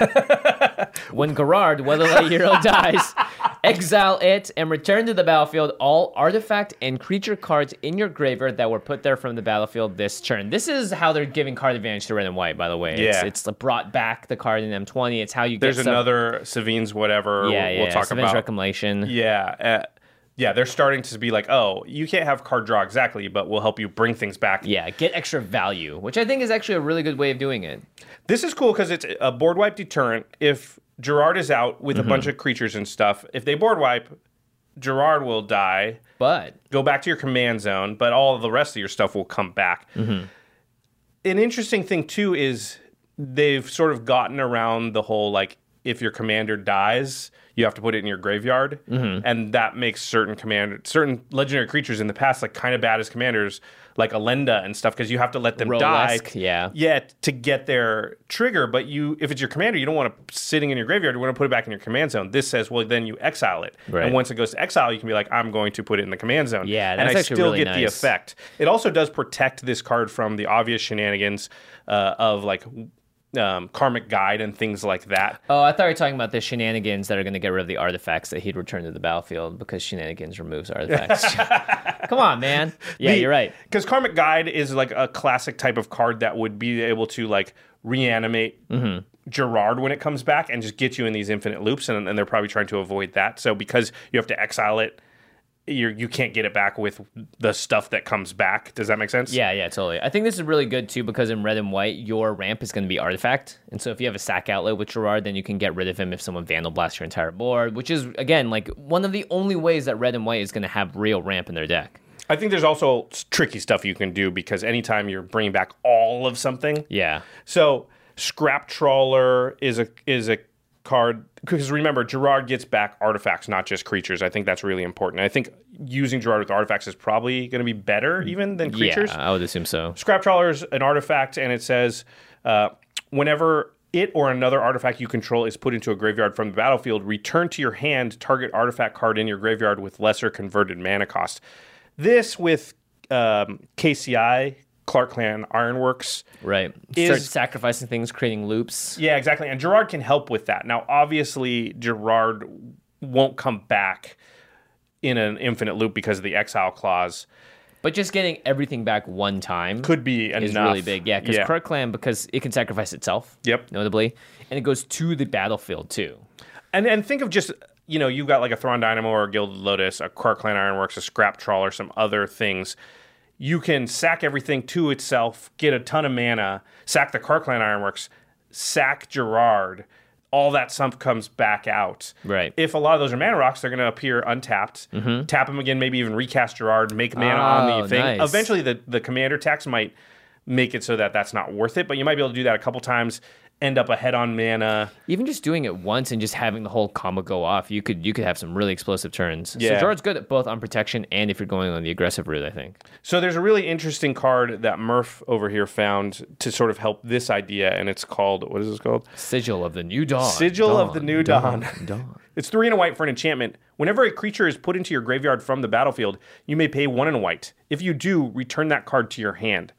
When Gerard, Weatherlight Hero, dies, exile it, and return to the battlefield all artifact and creature cards in your graveyard that were put there from the battlefield this turn. This is how they're giving card advantage to red and white, by the way. Yeah. It's, it's brought back the card in M20. It's how you get There's another Savine's whatever. Yeah, we'll, yeah. talk Savage about. Reclamation. Yeah. Uh, yeah, they're starting to be like, oh, you can't have card draw exactly, but we'll help you bring things back. Yeah, get extra value, which I think is actually a really good way of doing it. This is cool because it's a board wipe deterrent. If Gerard is out with a mm-hmm. bunch of creatures and stuff, if they board wipe, Gerard will die, But go back to your command zone, but all the rest of your stuff will come back. Mm-hmm. An interesting thing, too, is they've sort of gotten around the whole like, if your commander dies, you have to put it in your graveyard, and that makes certain command certain legendary creatures in the past like kind of bad as commanders, like Alenda and stuff, because you have to let them die, yeah. yeah, to get their trigger. But you, if it's your commander, you don't want it sitting in your graveyard. You want to put it back in your command zone. This says, well, then you exile it, Right. and once it goes to exile, you can be like, I'm going to put it in the command zone. Yeah, and I still really get the effect. It also does protect this card from the obvious shenanigans uh, of like um, karmic guide and things like that. oh, I thought you were talking about the shenanigans that are going to get rid of the artifacts that he'd return to the battlefield because shenanigans removes artifacts. Come on, man. Yeah, you're right. Because karmic guide is like a classic type of card that would be able to like reanimate Mm-hmm. Gerard when it comes back and just get you in these infinite loops, and, and they're probably trying to avoid that. So because you have to exile it. You're, you can't get it back with the stuff that comes back. Does that make sense? Yeah, yeah, totally. I think this is really good too because in red and white, your ramp is going to be artifact, and so if you have a sack outlet with Gerard, then you can get rid of him if someone vandal blasts your entire board, which is again like one of the only ways that red and white is going to have real ramp in their deck. I think there's also tricky stuff you can do because anytime you're bringing back all of something, Yeah, So Scrap Trawler is a is a card because remember Gerard gets back artifacts, not just creatures. I think that's really important. I think using Gerard with artifacts is probably going to be better even than creatures. yeah, I would assume so. Scrap Trawler is an artifact, and it says uh, whenever it or another artifact you control is put into a graveyard from the battlefield, return to your hand target artifact card in your graveyard with lesser converted mana cost. This with um, KCI, Krark Clan Ironworks. Right, Is- start sacrificing things, creating loops. Yeah, exactly. And Gerard can help with that. Now, obviously, Gerard won't come back in an infinite loop because of the exile clause. But just getting everything back one time Could be enough. is really big. Yeah, because Yeah. Clan, because it can sacrifice itself. Yep. notably, and it goes to the battlefield too. And and think of just you know you've got like a Thran Dynamo or a Gilded Lotus, a Krark Clan Ironworks, a Scrap Trawler, some other things. You can sack everything to itself, get a ton of mana, sack the Krark Clan Ironworks, sack Gerard. All that stuff comes back out. Right. If a lot of those are mana rocks, they're going to appear untapped. Tap them again, maybe even recast Gerard, make mana on Mm-hmm. Oh, the thing. nice. Eventually, the the commander tax might make it so that that's not worth it, but you might be able to do that a couple times. End up ahead on mana. Even just doing it once and just having the whole combo go off, you could you could have some really explosive turns. Yeah. So Gerard's good at both on protection and if you're going on the aggressive route, I think. So there's a really interesting card that Murph over here found to sort of help this idea, and it's called what is this called? Sigil of the New Dawn. Sigil of the New Dawn. Dawn. It's three and a white for an enchantment. Whenever a creature is put into your graveyard from the battlefield, you may pay one and a white. If you do, return that card to your hand.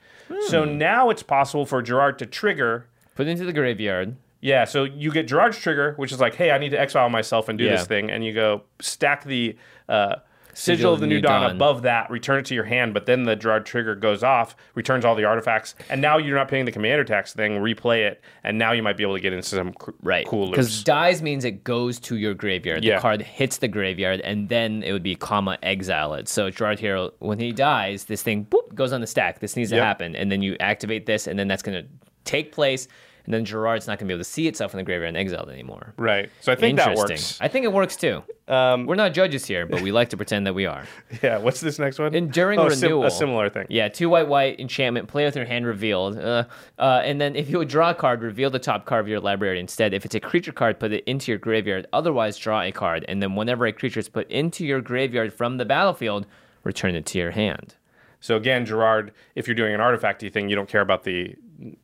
So Hmm. now it's possible for Gerard to trigger. Put it into the graveyard. Yeah, so you get Gerard's trigger, which is like, hey, I need to exile myself and do Yeah. this thing, and you go stack the uh, Sigil of the New Dawn, above that, return it to your hand, but then the Gerard trigger goes off, returns all the artifacts, and now you're not paying the commander tax thing, replay it, and now you might be able to get into some cr- Right. cool Because loops. dies means it goes to your graveyard. Yeah. The card hits the graveyard and then it would be comma exile it. So Gerard Hero, when he dies, this thing boop goes on the stack. This needs to Yep. happen. And then you activate this and then that's gonna take place. And then Gerard's not gonna be able to see itself in the graveyard and exiled anymore. Right. So I think that works. I think it works too. Um, We're not judges here, but we like to pretend that we are. Yeah. What's this next one? Enduring oh, a sim- renewal. a similar thing. Yeah, two white white enchantment. Play with your hand revealed. Uh, uh, and then if you would draw a card, reveal the top card of your library instead. If it's a creature card, put it into your graveyard. Otherwise, draw a card. And then whenever a creature is put into your graveyard from the battlefield, return it to your hand. So again, Gerard, if you're doing an artifacty thing, you don't care about the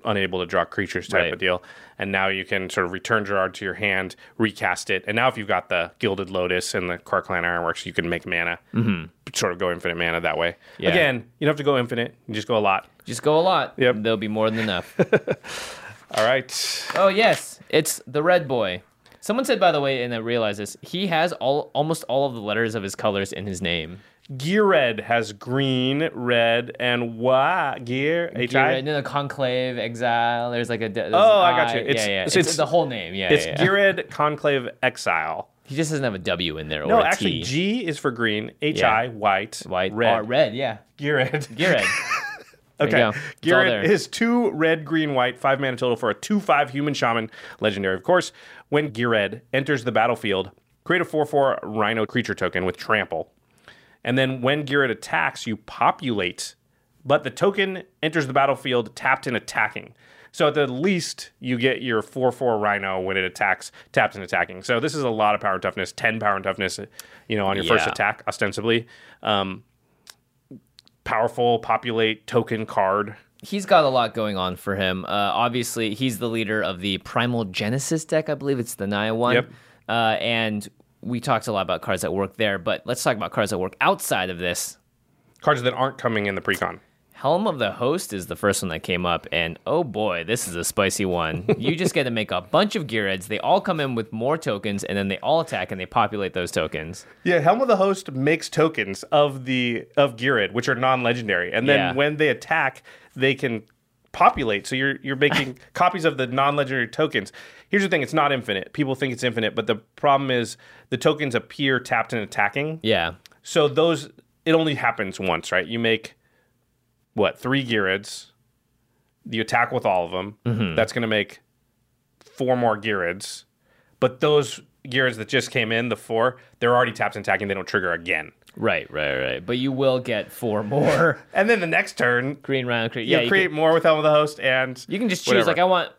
unable to draw creatures type Right. of deal. And now you can sort of return Gerard to your hand, recast it. And now if you've got the Gilded Lotus and the Krark Clan Ironworks, you can make mana. Mm-hmm. Sort of go infinite mana that way. Yeah. Again, you don't have to go infinite. You just go a lot. Just go a lot. Yep. There'll be more than enough. All right. oh, yes. It's the red boy. Someone said, by the way, and I realized this, he has all almost all of the letters of his colors in his name. Gear Red has green, red, and what? Gear? H-I? No, no, Conclave, Exile. There's like a. There's Oh, I got you. It's- yeah, yeah. it's- It's, it's- the whole name. Yeah, It's yeah. Gear Red Conclave Exile. He just doesn't have a W in there or No, actually, T. G is for green, H-I, Yeah. white, White, red. Oh, red. Yeah, Gear Red. Geared. There you Okay. go. It's all Ghired is two red, green, white, five mana total for a 2 5 human shaman legendary. Of course, when Ghired enters the battlefield, create a 4 4 rhino creature token with trample. And then when Ghired attacks, you populate, but the token enters the battlefield tapped and attacking. So at the least, you get your 4 4 rhino when it attacks, tapped and attacking. So this is a lot of power and toughness, 10 power and toughness, you know, on your first attack, ostensibly. Um, powerful, populate, token card. he's got a lot going on for him. Uh, obviously, he's the leader of the Primal Genesis deck. I believe it's the Naya one. Yep. Uh, and we talked a lot about cards that work there, but let's talk about cards that work outside of this. cards that aren't coming in the precon. Helm of the Host is the first one that came up, and oh boy, this is a spicy one. you just get to make a bunch of Ghireds. They all come in with more tokens, and then they all attack and they populate those tokens. Yeah, Helm of the Host makes tokens of the of Ghired, which are non-legendary, and then Yeah. when they attack, they can populate. So you're you're making copies of the non-legendary tokens. Here's the thing: it's not infinite. People think it's infinite, but the problem is the tokens appear tapped and attacking. Yeah. So those it only happens once, right? You make what three Ghireds. You attack with all of them. Mm-hmm. That's going to make four more Ghireds. But those Ghireds that just came in, the four, they're already tapped and attacking. They don't trigger again. Right, right, right. But you will get four more And then the next turn, green rhino. Cre- you yeah, you create can, more with Helm of the Host, and you can just choose, whatever. like, I want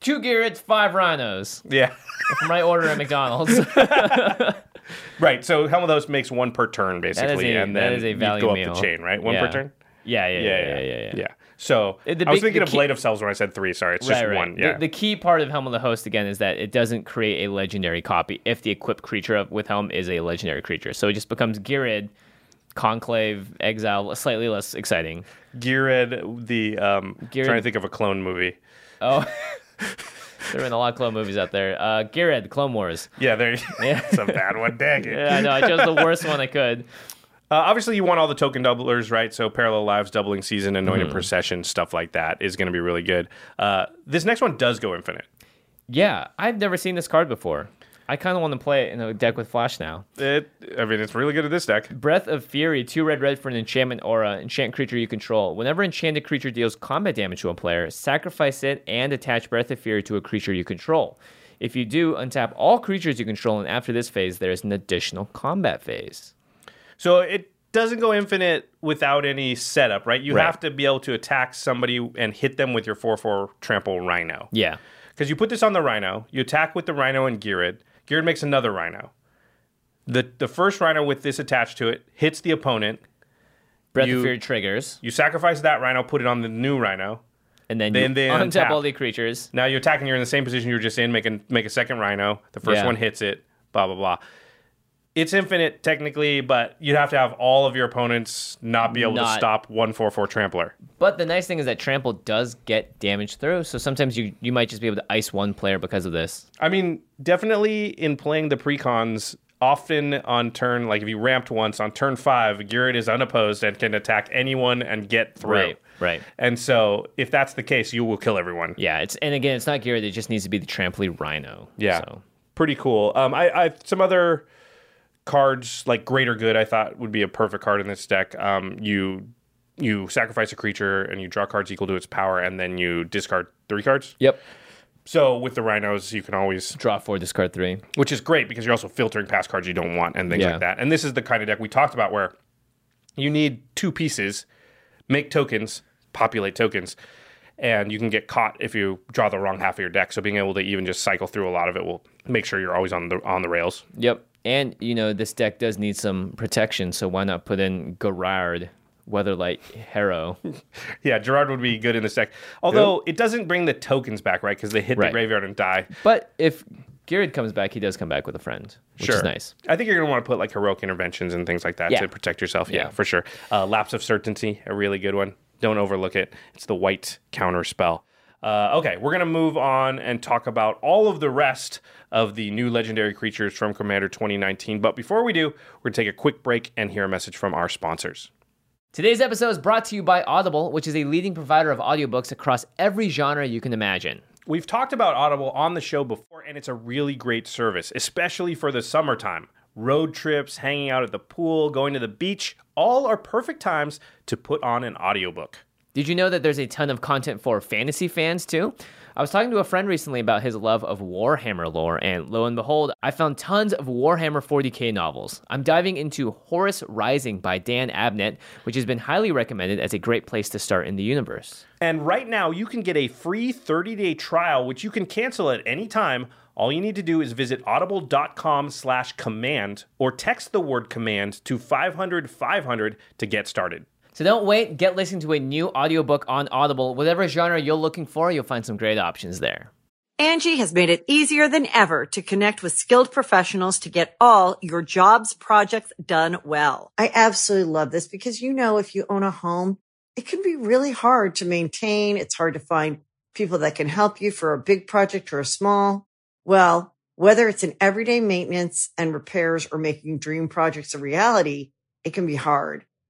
two Ghireds, five rhinos. yeah, From right order at McDonald's. right. So Helm of the Host makes one per turn basically, a- and then is a you go up meal. the chain, right? One Yeah. per turn. yeah, yeah, yeah, yeah, yeah. yeah. So the I was thinking of key- Blade of Selves when I said three. Sorry, it's just right, right. one. The- Yeah. The, key part of Helm of the Host again is that it doesn't create a legendary copy if the equipped creature of, with Helm is a legendary creature. So it just becomes Ghired, Conclave, Exile, slightly less exciting. Ghired, the um, Ghired- trying to think of a clone movie. Oh, there have been a lot of clone movies out there. Uh, Ghired, Clone Wars. Yeah, there. Yeah, it's a bad one. Dang it. Yeah, I know. I chose the worst one I could. Uh, obviously, you want all the token doublers, right? So parallel lives, doubling season, anointed Mm-hmm. procession, stuff like that is going to be really good. Uh, this next one does go infinite. Yeah, I've never seen this card before. I kind of want to play it in a deck with Flash now. It, I mean, it's really good at this deck. Breath of Fury, two red red for an enchantment aura. Enchant creature you control. Whenever enchanted creature deals combat damage to a player, sacrifice it and attach Breath of Fury to a creature you control. If you do, untap all creatures you control, and after this phase, there's an additional combat phase. So it doesn't go infinite without any setup, right? You Right. have to be able to attack somebody and hit them with your 4 4 trample rhino. Yeah. Because you put this on the rhino, you attack with the rhino and Ghired. Ghired makes another rhino. The, the first rhino with this attached to it hits the opponent. Breath You- of Fury triggers, You sacrifice that rhino, put it on the new rhino. and then, Then you untap untap. all the creatures. Now you attack and you're in the same position you were just in, make a, make a second rhino. The first Yeah. one hits it, blah, blah, blah. It's infinite technically, but you'd have to have all of your opponents not be able to stop one four four trampler. But the nice thing is that trample does get damage through, so sometimes you you might just be able to ice one player because of this. I mean, definitely in playing the precons, often on turn, like if you ramped once on turn five, Ghired is unopposed and can attack anyone and get through. Right, right. And so if that's the case, you will kill everyone. Yeah, it's and again, it's not geared. It just needs to be the trampoline rhino. Yeah. So. Pretty cool. Um, I, I some other cards like Greater Good. I thought would be a perfect card in this deck. Um, you you sacrifice a creature and you draw cards equal to its power, and then you discard three cards. Yep. So with the rhinos, you can always, Draw four, discard three. which is great because you're also filtering past cards you don't want and things Yeah. like that. And this is the kind of deck we talked about where you need two pieces, make tokens, populate tokens. And you can get caught if you draw the wrong half of your deck. So being able to even just cycle through a lot of it will make sure you're always on the on the rails. Yep. And you know this deck does need some protection, so why not put in Gerard, Weatherlight Hero? Yeah, Gerard would be good in this deck. Although it doesn't bring the tokens back, right? Because they hit Right. the graveyard and die. but if Ghired comes back, he does come back with a friend, which sure. is nice. I think you're going to want to put like heroic interventions and things like that Yeah. to protect yourself. Yeah, Yeah. for sure. Uh, Lapse of Certainty, a really good one. Don't overlook it. It's the white counter spell. Uh, okay, we're going to move on and talk about all of the rest of the new legendary creatures from Commander 2019. But before we do, we're going to take a quick break and hear a message from our sponsors. Today's episode is brought to you by Audible, which is a leading provider of audiobooks across every genre you can imagine. We've talked about Audible on the show before, and it's a really great service, especially for the summertime. Road trips, hanging out at the pool, going to the beach, all are perfect times to put on an audiobook. Did you know that there's a ton of content for fantasy fans too? I was talking to a friend recently about his love of Warhammer lore, and lo and behold, I found tons of Warhammer 40k novels. I'm diving into Horus Rising by Dan Abnett, which has been highly recommended as a great place to start in the universe. And right now, you can get a free 30 day trial, which you can cancel at any time. All you need to do is visit audible.com slash command or text the word command to 500 500 to get started. So don't wait, get listening to a new audiobook on Audible. Whatever genre you're looking for, you'll find some great options there. Angie has made it easier than ever to connect with skilled professionals to get all your jobs projects done well. I absolutely love this because, you know, if you own a home, it can be really hard to maintain. It's hard to find people that can help you for a big project or a small. Well, whether it's in everyday maintenance and repairs or making dream projects a reality, it can be hard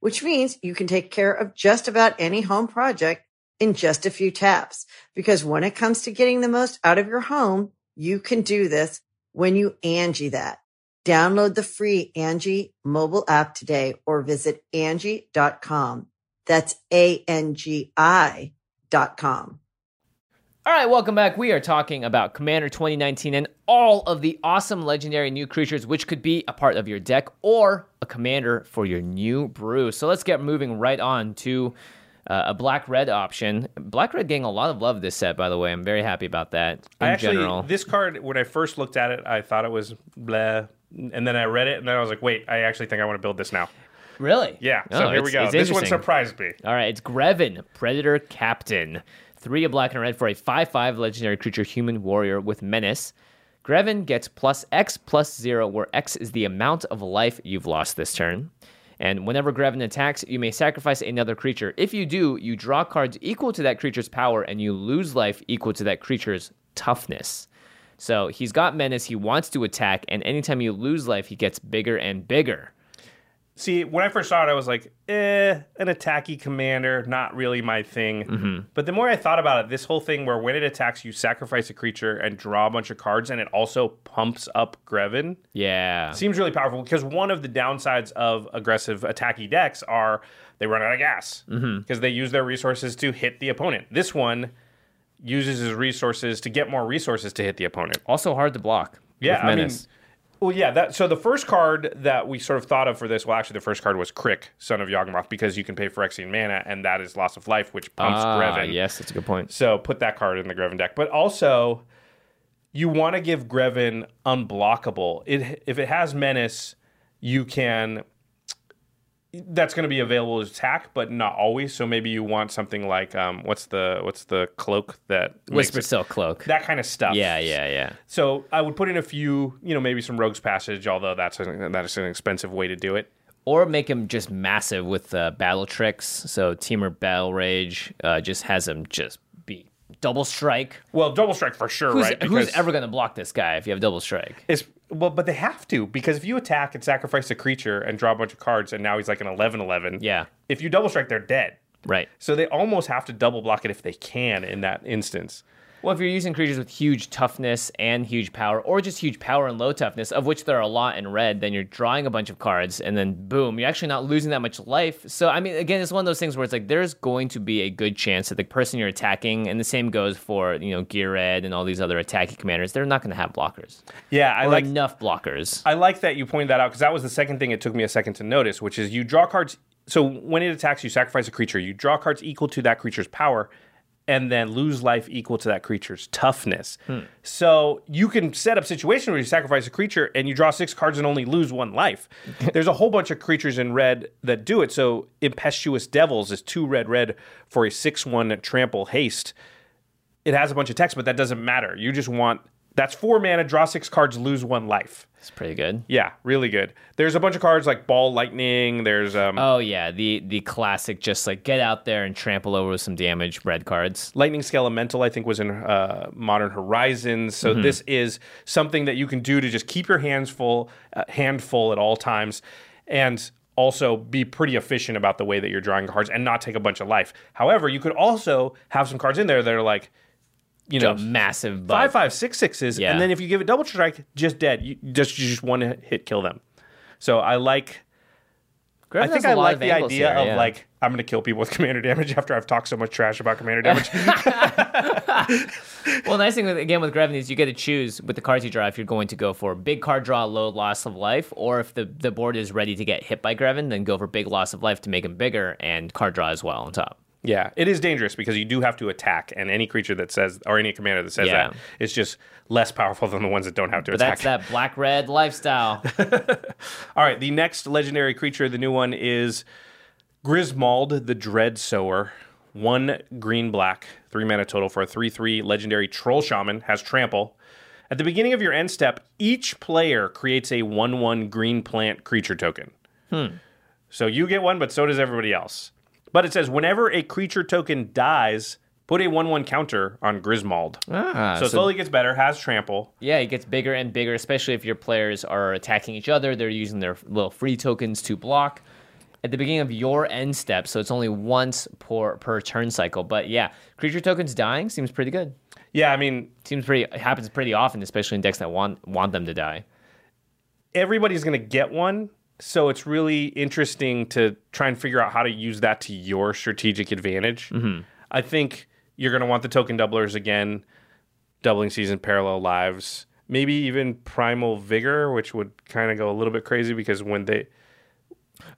which means you can take care of just about any home project in just a few taps. Because when it comes to getting the most out of your home, you can do this when you Angie that. Download the free Angie mobile app today or visit Angie.com. That's A-N-G-I dot com. All right, welcome back. We are talking about Commander 2019 and all of the awesome legendary new creatures which could be a part of your deck or a commander for your new brew. So let's get moving right on to uh, a black red option. Black red getting a lot of love this set, by the way. I'm very happy about that in I actually, general. this card, when I first looked at it, I thought it was blah. And then I read it, and then I was like, wait, I actually think I want to build this now. really? Yeah, Oh, so here we go. This one surprised me. All right, it's Greven, Predator Captain. Three of black and red for a 5 5 legendary creature human warrior with menace. Greven gets plus X plus zero, where X is the amount of life you've lost this turn. And whenever Greven attacks, you may sacrifice another creature. If you do, you draw cards equal to that creature's power and you lose life equal to that creature's toughness. So he's got menace, he wants to attack, and anytime you lose life, he gets bigger and bigger. See, when I first saw it, I was like, eh, an attacky commander, not really my thing. Mm-hmm. But the more I thought about it, this whole thing where when it attacks, you sacrifice a creature and draw a bunch of cards, and it also pumps up Greven, Yeah. seems really powerful because one of the downsides of aggressive attacky decks are they run out of gas because Mm-hmm. they use their resources to hit the opponent. This one uses his resources to get more resources to hit the opponent. Also hard to block. Yeah, I mean, menace. Well, yeah. That so the first card that we sort of thought of for this, well, actually, the first card was K'rrik, Son of Yawgmoth, because you can pay for Phyrexian mana, and that is loss of life, which pumps ah, Greven. yes, that's a good point. So put that card in the Greven deck. But also, you want to give Greven unblockable. It if it has menace, you can. That's going to be available as attack, but not always. So maybe you want something like um, what's the what's the cloak that Whisper Silk Cloak. that kind of stuff. yeah, yeah, yeah. So I would put in a few, you know, maybe some Rogue's Passage, although that's a, that is an expensive way to do it. Or make him just massive with uh, battle tricks. So Temur Battle Rage uh, just has him just be double strike. Well, double strike for sure, Who's, right? who's ever going to block this guy if you have double strike? It's, well, but they have to because if you attack and sacrifice a creature and draw a bunch of cards, and now he's like an 11-11. Yeah, If you double strike, they're dead. right. So they almost have to double block it if they can in that instance. Well, if you're using creatures with huge toughness and huge power, or just huge power and low toughness, of which there are a lot in red, then you're drawing a bunch of cards, and then boom, you're actually not losing that much life. So, I mean, again, it's one of those things where it's like there's going to be a good chance that the person you're attacking, and the same goes for you know Gear Red and all these other attacking commanders, they're not going to have blockers. Yeah, I like enough blockers. I like that you pointed that out because that was the second thing it took me a second to notice, which is you draw cards. So when it attacks, you sacrifice a creature. You draw cards equal to that creature's power. And then lose life equal to that creature's toughness. Hmm. So you can set up situations where you sacrifice a creature and you draw six cards and only lose one life. There's a whole bunch of creatures in red that do it. So Impetuous Devils is two red red for a 6 1 trample haste. It has a bunch of text, but that doesn't matter. You just want that's four mana, draw six cards, lose one life. It's pretty good. Yeah, really good. There's a bunch of cards like Ball Lightning. There's um, Oh yeah, the the classic, just like get out there and trample over with some damage. Red cards. Lightning Skelemental, I think, was in uh, Modern Horizons. So this is something that you can do to just keep your hands full, uh, hand full at all times, and also be pretty efficient about the way that you're drawing cards and not take a bunch of life. However, you could also have some cards in there that are like, you know, A massive butt. five five six sixes, Yeah. and then if you give it double strike, just dead. You just you just one hit kill them. So I like. I think has a I lot like of the angles idea here, of yeah. like I'm going to kill people with commander damage after I've talked so much trash about commander damage. Well, the nice thing with, again with Greven is you get to choose with the cards you draw if you're going to go for big card draw, low loss of life, or if the, the board is ready to get hit by Greven, then go for big loss of life to make him bigger and card draw as well on top. Yeah, it is dangerous because you do have to attack, and any creature that says, or any commander that says Yeah. that is just less powerful than the ones that don't have to But attack. that's that black red lifestyle. All right, the next legendary creature, the new one is Grismold the Dread Sower. One green black, three mana total for a 3 3 legendary troll shaman, has trample. At the beginning of your end step, each player creates a 1 1 green plant creature token. Hmm. So you get one, but so does everybody else. But it says whenever a creature token dies, put a 1 1 counter on Grismold. ah, so it slowly gets better, has trample. Yeah, it gets bigger and bigger, especially if your players are attacking each other. They're using their little free tokens to block at the beginning of your end step, so it's only once per per turn cycle. But yeah, creature tokens dying seems pretty good. Yeah, I mean, Seems pretty it happens pretty often, especially in decks that want want them to die. everybody's going to get one. So it's really interesting to try and figure out how to use that to your strategic advantage. Mm-hmm. I think you're going to want the token doublers again, doubling season parallel lives, maybe even primal vigor, which would kind of go a little bit crazy because when they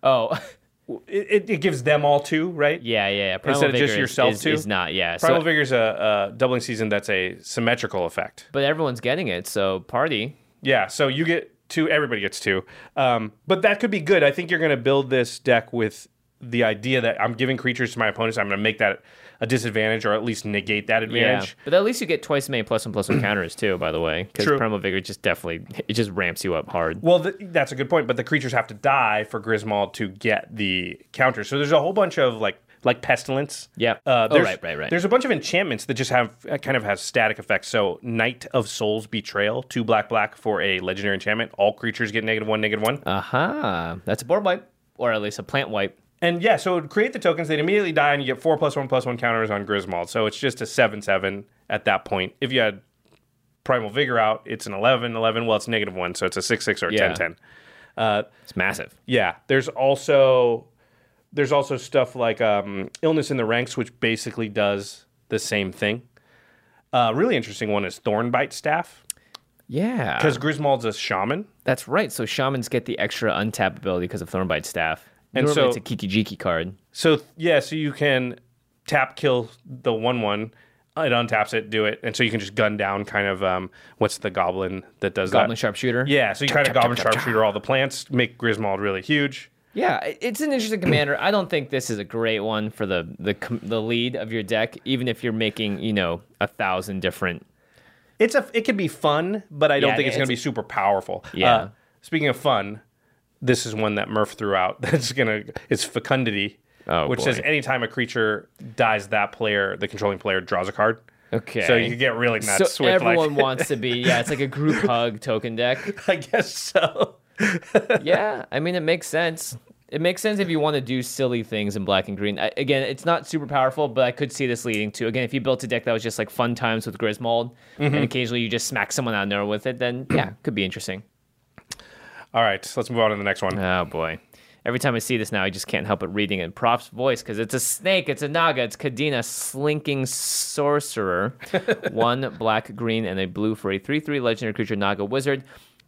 Oh, it, it, gives them all two, right? yeah, yeah. yeah. Primal Instead of just yourself is, too? is not. Yeah. Primal so, is a, a doubling season that's a symmetrical effect. but everyone's getting it, so party. Yeah, so you get two, everybody gets two. Um, but that could be good. I think you're going to build this deck with the idea that I'm giving creatures to my opponents. I'm going to make that a disadvantage or at least negate that advantage. Yeah, but at least you get twice as many plus one plus one counters too. By the way, because True. Primal Vigor just definitely it just ramps you up hard. Well, th- that's a good point, but the creatures have to die for Grismold to get the counter. So there's a whole bunch of like like pestilence. Yeah. Uh, Oh, there's, right, right, right. There's a bunch of enchantments that just have uh, kind of has static effects. So Night of Souls Betrayal, two black black for a legendary enchantment. All creatures get negative one, negative one. Uh huh. that's a board wipe, or at least a plant wipe. And yeah, so it would create the tokens. They'd immediately die, and you get four plus one plus one counters on Grismold. So it's just a seven seven at that point. If you had Primal Vigor out, it's an 11 11. Well, it's negative one, so it's a six six or a Yeah. 10 10. Uh, It's massive. yeah, there's also there's also stuff like um, Illness in the Ranks, which basically does the same thing. Uh, really interesting one is Thornbite Staff Yeah, because Grismold's a shaman. that's right. So shamans get the extra untap ability because of Thornbite Staff. And Normally so- it's a Kiki-Jiki card. So yeah, so you can tap kill the one one. It untaps it, do it, and so you can just gun down kind of um, what's the goblin that does Goblin that? Goblin sharpshooter. Yeah, so you kind of goblin sharpshooter all the plants, make Grismold really huge. Yeah, it's an interesting commander. I don't think this is a great one for the the the lead of your deck, even if you're making you know a thousand different. It's a it can be fun, but I don't Yeah, think it's, going to be super powerful. Yeah. Uh, speaking of fun, this is one that Murph threw out. That's gonna it's fecundity, Oh, which boy. says anytime a creature dies, that player, the controlling player, draws a card. Okay, So you get really nuts. So with everyone like, wants to be yeah. It's like a group hug token deck. I guess so. Yeah, I mean it makes sense. It makes sense if you want to do silly things in black and green. I, again, it's not super powerful, but I could see this leading to again if you built a deck that was just like fun times with Grismold, Mm-hmm. and occasionally you just smack someone out of nowhere with it, then yeah, could be interesting. All right, so let's move on to the next one. Oh boy. Every time I see this now, I just can't help but reading in Prop's voice because it's a snake, it's a naga, it's Kadena, slinking sorcerer. One black, green, and a blue for a 3 3 legendary creature naga wizard.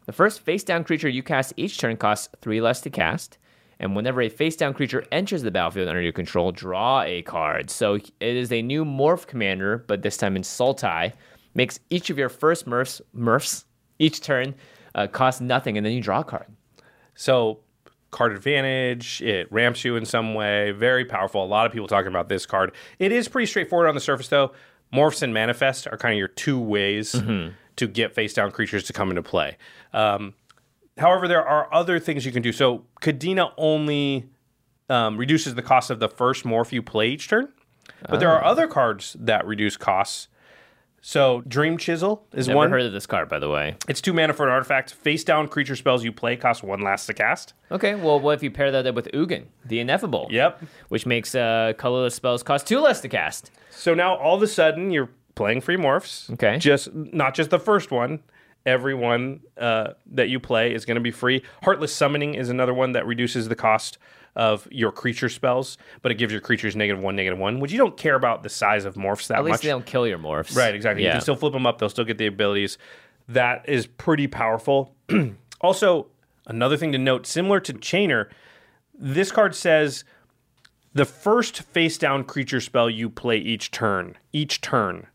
The first face down creature you cast each turn costs three less to cast, And whenever a face down creature enters the battlefield under your control, draw a card. So it is a new morph commander, but this time in Sultai. Makes each of your first morphs, morphs each turn uh, cost nothing, and then you draw a card. So card advantage, it ramps you in some way, very powerful. A lot of people talking about this card. It is pretty straightforward on the surface though. Morphs and manifest are kind of your two ways to get face down creatures to come into play. Um, however, there are other things you can do. So Kadena only um, reduces the cost of the first morph you play each turn, but there are other cards that reduce costs. So Dream Chisel is one. I've Never heard of this card, by the way. It's two mana for an artifact. Face down creature spells you play cost one last to cast. Okay, well, what if you pair that up with Ugin, the Ineffable? Yep. Which makes uh, colorless spells cost two less to cast. So now all of a sudden you're playing free morphs. Okay. Just not just the first one. Every one uh, that you play is going to be free. Heartless Summoning is another one that reduces the cost of your creature spells, but it gives your creatures negative one, negative one, which you don't care about the size of morphs that much. At least much. they don't kill your morphs. Right, exactly. You can still flip them up; they'll still get the abilities. That is pretty powerful. also, another thing to note, similar to Chainer, this card says the first face down creature spell you play each turn, each turn,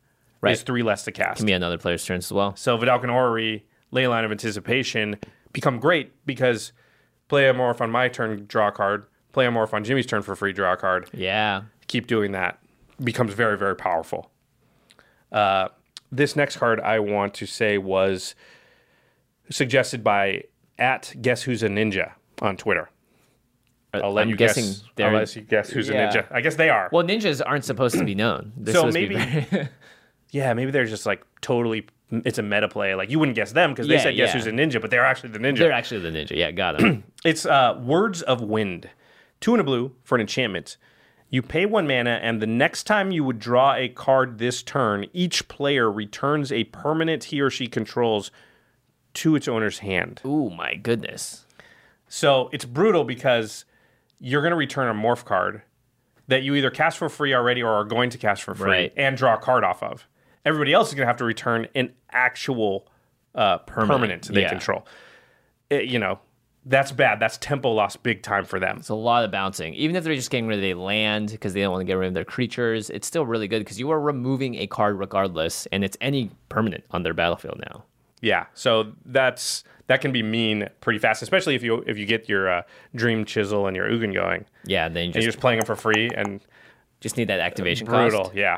Right. is three less to cast. Can be another players' turns as well. So Vedalken Orrery, Leyline of Anticipation become great because play a morph on my turn, draw a card. Play a morph on Jimmy's turn for free, draw a card Yeah. keep doing that becomes very very powerful uh, this next card i want to say was suggested by at guess who's a ninja on twitter i'll let I'm you guessing guess they're- i'll let you guess who's Yeah. a ninja i guess they are Well, ninjas aren't supposed to be known. They're So maybe- yeah maybe they're just like totally it's a meta play like you wouldn't guess them because they Yeah, said guess yeah. who's a ninja but they're actually the ninja they're actually the ninja. Yeah, got it. It's uh, Words of Wind. Two and a blue for an enchantment. You pay one mana, and the next time you would draw a card this turn, each player returns a permanent he or she controls to its owner's hand. Ooh, my goodness. So it's brutal because you're going to return a morph card that you either cast for free already or are going to cast for free Right. and draw a card off of. Everybody else is going to have to return an actual uh, permanent. they yeah. control. It- you know, that's bad. That's tempo loss big time for them. It's a lot of bouncing. Even if they're just getting rid of a land because they don't want to get rid of their creatures, it's still really good because you are removing a card regardless, and it's any permanent on their battlefield now. Yeah, so that's that can be mean pretty fast, especially if you if you get your uh, Dream Chisel and your Ugin going, Yeah, then you and just, you're just playing them for free and just need that activation brutal. cost. Yeah,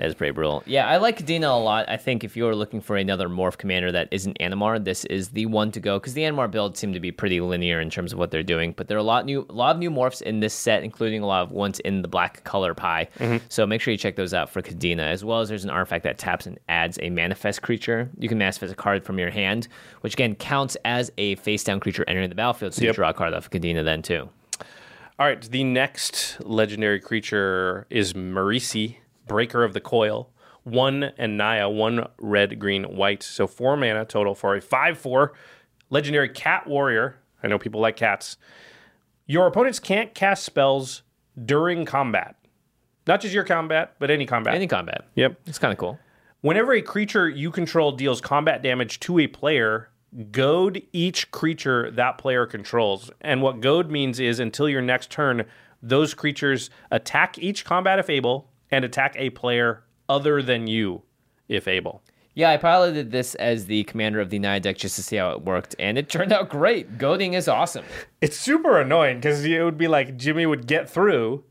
That is pretty brutal. Yeah, I like Kadena a lot. I think if you're looking for another morph commander that isn't Animar, this is the one to go because the Animar builds seem to be pretty linear in terms of what they're doing. But there are a lot new, a lot of new morphs in this set, including a lot of ones in the black color pie. Mm-hmm. So make sure you check those out for Kadena, as well as there's an artifact that taps and adds a manifest creature. You can manifest a card from your hand, which again counts as a face down creature entering the battlefield. So you Yep. draw a card off Kadena then too. All right, the next legendary creature is Marisi, Breaker of the Coil. One and Naya, one red, green, white. So four mana total for a 5 4 legendary cat warrior. I know people like cats. Your opponents can't cast spells during combat. Not just your combat, but any combat. Any combat. Yep. It's kind of cool. Whenever a creature you control deals combat damage to a player, goad each creature that player controls. And what goad means is until your next turn, those creatures attack each combat if able and attack a player other than you if able. Yeah, I piloted this as the commander of the Naya deck just to see how it worked, and it turned out great. Goading is awesome. It's super annoying because it would be like Jimmy would get through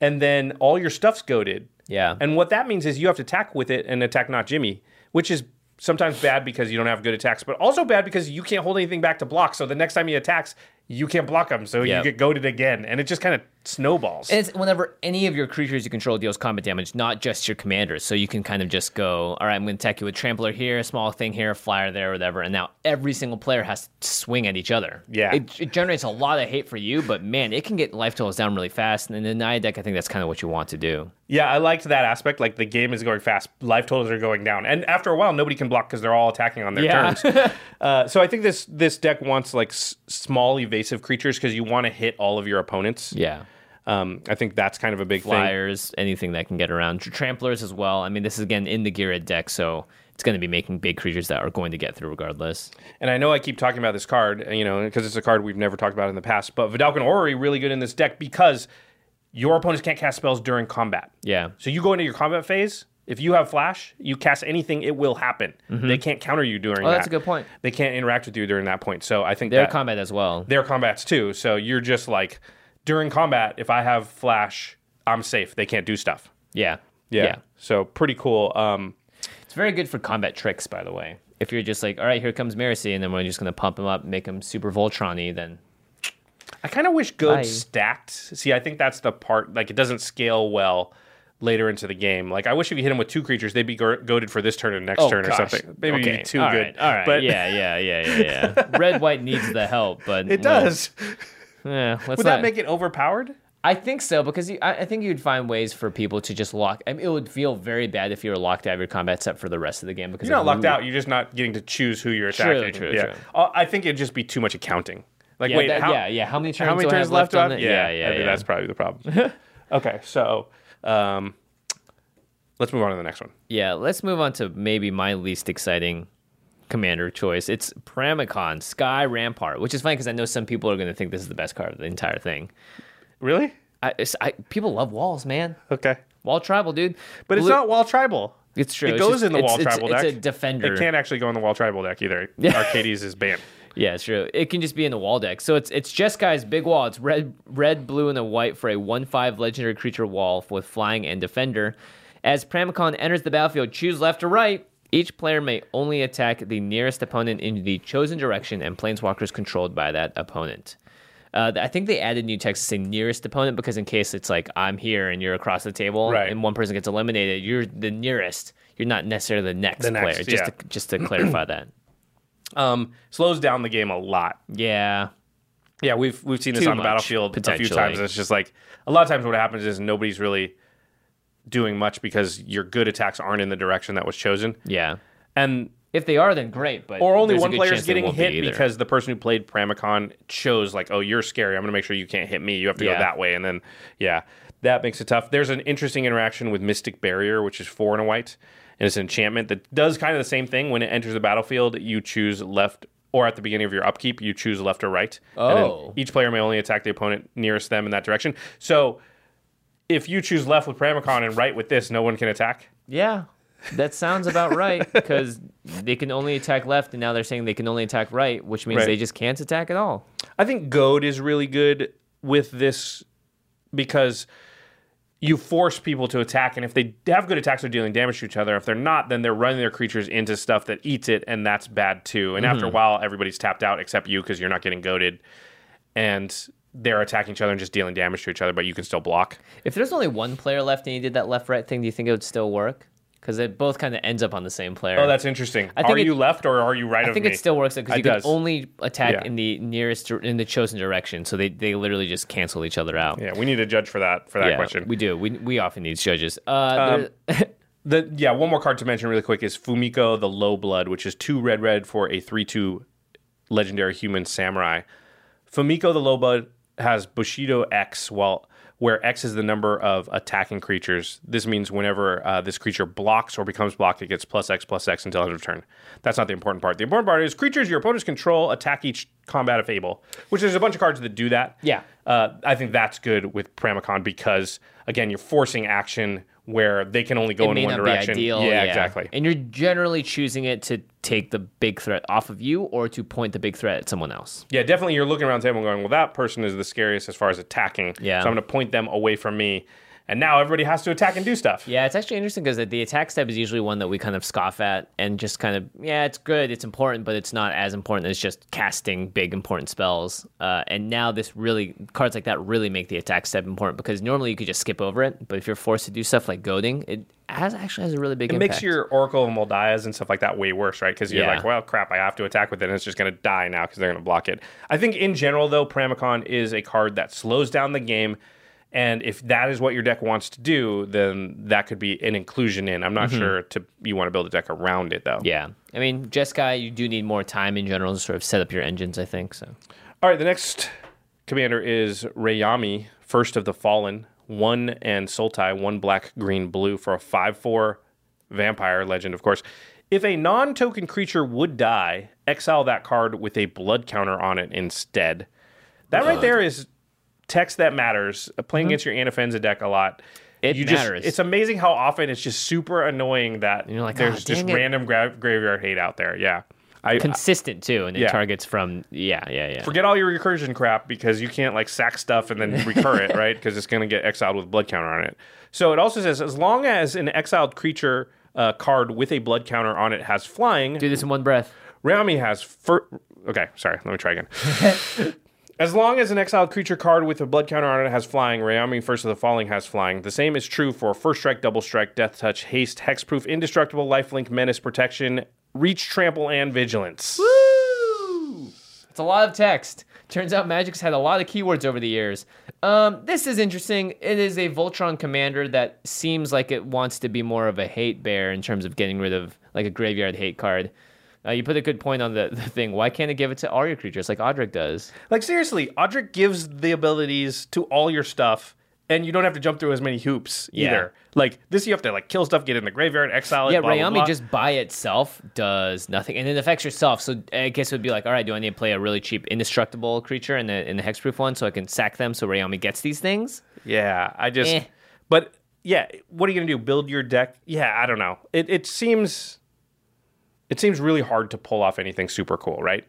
and then all your stuff's goaded. Yeah. And what that means is you have to attack with it and attack not Jimmy, which is sometimes bad because you don't have good attacks, but also bad because you can't hold anything back to block. So the next time he attacks, you can't block them, So Yep. you get goaded again. And it just kind of snowballs. And it's whenever any of your creatures you control deals combat damage, not just your commanders. So you can kind of just go, all right, I'm going to attack you with Trampler here, a small thing here, a flyer there, whatever. And now every single player has to swing at each other. Yeah. It, it generates a lot of hate for you, but man, it can get life totals down really fast. And in the Naya deck, I think that's kind of what you want to do. yeah, I liked that aspect. Like the game is going fast, life totals are going down. And after a while, nobody can block because they're all attacking on their Yeah. turns. uh, so I think this this deck wants like s- small evasive creatures because you want to hit all of your opponents. Yeah. Um, I think that's kind of a big thing. Flyers, anything that can get around. Tr- Tramplers as well. I mean, this is again in the Gira deck, so it's going to be making big creatures that are going to get through regardless. And I know I keep talking about this card, you know, because it's a card we've never talked about in the past. But Vedalken Orrery really good in this deck because your opponents can't cast spells during combat. Yeah. So you go into your combat phase. If you have flash, you cast anything, it will happen. They can't counter you during Mm-hmm. Oh, that. that's a good point. They can't interact with you during that point. So I think Their that combat as well. their combats too. So you're just like during combat, if I have flash, I'm safe. They can't do stuff. Yeah. Yeah. yeah. So pretty cool. Um, It's very good for combat tricks, by the way. If you're just like, all right, here comes Marisi, and then we're just going to pump him up, make him super Voltron-y, then I kind of wish Goad Bye. stacked. See, I think that's the part. Like, it doesn't scale well later into the game. Like, I wish if you hit him with two creatures, they'd be go- goaded for this turn and next turn or something. Maybe Oh, okay. too all good. right, All right. But yeah, yeah, yeah, yeah, yeah. Red white needs the help, but it does. Yeah, let's Would not, that make it overpowered? I think so because you, I, I think you'd find ways for people to just lock. I mean, it would feel very bad if you were locked out of your combat set for the rest of the game because You're not locked out. You're just not getting to choose who you're attacking. true, yeah. true. Uh, I think it'd just be too much accounting. Like, Yeah, wait, that- how, yeah, yeah. How many turns? how many turns left, left on it? Yeah, yeah, I think yeah. that's probably the problem. okay, so um, let's move on to the next one. Yeah, let's move on to maybe my least exciting commander choice. It's Pramikon Sky Rampart, which is funny because I know some people are going to think this is the best card of the entire thing. Really? I, I people love walls, man. Okay. Wall tribal, dude. But it's not wall tribal. It's true. It It's goes just- in the wall it's- tribal it's deck. It's a defender. It can't actually go in the wall tribal deck either. Arcades is banned. Yeah, it's true. It can just be in the wall deck. So it's it's Jeskai's big wall. It's red, red, blue, and a white for a one-five legendary creature wall with flying and defender. As Pramikon enters the battlefield, choose left or right. Each player may only attack the nearest opponent in the chosen direction, and planeswalkers controlled by that opponent. Uh, I think they added new text to say nearest opponent because in case it's like I'm here and you're across the table Right. and one person gets eliminated, you're the nearest. You're not necessarily the next, The next, player. Just yeah. to just to clarify that. Um, slows down the game a lot. Yeah, Yeah, we've we've seen this Too on the much, battlefield a few times. It's just like a lot of times what happens is nobody's really doing much because your good attacks aren't in the direction that was chosen. yeah. And If they are, then great. But or only one player is getting won't be hit because the person who played Pramikon chose like, oh, you're scary. I'm going to make sure you can't hit me. You have to Yeah. go that way, and then yeah, that makes it tough. There's an interesting interaction with Mystic Barrier, which is four and a white, and it's an enchantment that does kind of the same thing. When it enters the battlefield, you choose left. Or at the beginning of your upkeep, you choose left or right. And then Oh. each player may only attack the opponent nearest them in that direction. So, if you choose left with Pramikon and right with this, no one can attack. yeah, that sounds about right because they can only attack left, and now they're saying they can only attack right, which means Right. they just can't attack at all. I think Goad is really good with this because you force people to attack, and if they have good attacks, they're dealing damage to each other. If they're not, then they're running their creatures into stuff that eats it, and that's bad too. And after a mm-hmm. while, everybody's tapped out except you because you're not getting goaded, and they're attacking each other and just dealing damage to each other, but you can still block. If there's only one player left and you did that left right thing, do you think it would still work? Because it both kind of ends up on the same player. Oh, that's interesting. I think are it- you left or are you right I think me? it still works because you can only attack Yeah. in the nearest in the chosen direction, so they, they literally just cancel each other out. yeah, we need a judge for that for that Yeah, question. we do. We we often need judges. Uh, there- The yeah, one more card to mention really quick is Fumiko the Low Blood, which is two red red for a three two legendary human samurai. Fumiko the Low Blood has Bushido X, while where X is the number of attacking creatures. This means whenever uh, this creature blocks or becomes blocked, it gets plus X plus X until end of turn. That's not the important part. The important part is creatures your opponents control attack each combat if able, which there's a bunch of cards that do that. Yeah. Uh, I think that's good with Pramikon because again, you're forcing action where they can only go it in one direction. ideal. Yeah, exactly. And you're generally choosing it to take the big threat off of you or to point the big threat at someone else. Yeah, definitely. You're looking around the table and going, well, that person is the scariest as far as attacking. Yeah. So I'm going to point them away from me. And now everybody has to attack and do stuff. Yeah, it's actually interesting because the attack step is usually one that we kind of scoff at and just kind of, yeah, it's good, it's important, but it's not as important as just casting big important spells. Uh, and now this really, cards like that really make the attack step important because normally you could just skip over it, but if you're forced to do stuff like goading, it has actually has a really big impact. It impact. makes your Oracle and Moldias and stuff like that way worse, right? Because you're Yeah. like, well, crap, I have to attack with it, and it's just going to die now because they're going to block it. I think in general, though, Pramikon is a card that slows down the game. And if that is what your deck wants to do, then that could be an inclusion in. I'm not sure to you want to build a deck around it, though. Mm-hmm. Yeah. I mean, Jeskai, you do need more time in general to sort of set up your engines, I think. So All right, the next commander is Rayami, first of the Fallen, one and Sultai, one black, green, blue for a 5 4 vampire legend, of course. If a non token creature would die, exile that card with a blood counter on it instead. That right there is text that matters. Uh, Playing against your Anafenza deck a lot. It you just, matters. it's amazing how often it's just super annoying that You're like, there's "Ah, just it." random gra- graveyard hate out there. Yeah. I, Consistent too, and it Yeah. targets from yeah, yeah, yeah. forget all your recursion crap because you can't like sack stuff and then recur it, right? Because it's going to get exiled with blood counter on it. So it also says as long as an exiled creature uh, card with a blood counter on it has flying, Do this in one breath. Rayami has fir- Okay, sorry. Let me try again. as long as an exiled creature card with a blood counter on it has flying, Rayami First of the Fallen has flying. The same is true for First Strike, Double Strike, Death Touch, Haste, Hexproof, Indestructible, Lifelink, Menace, Protection, Reach, Trample, and Vigilance. It's a lot of text. Turns out Magic's had a lot of keywords over the years. Um, this is interesting. It is a Voltron commander that seems like it wants to be more of a hate bear in terms of getting rid of like a graveyard hate card. Uh, you put a good point on the, the thing. Why can't it give it to all your creatures like Odric does? Like seriously, Odric gives the abilities to all your stuff, and you don't have to jump through as many hoops Yeah. either. Like this, you have to like kill stuff, get in the graveyard, exile it. Yeah, blah, blah, Rayami blah. just by itself does nothing, and it affects yourself. So I guess it would be like, all right, do I need to play a really cheap indestructible creature in the in the hexproof one so I can sack them so Rayami gets these things? yeah. I just, Eh. but yeah, what are you gonna do? Build your deck? Yeah, I don't know. It it seems, it seems really hard to pull off anything super cool, right?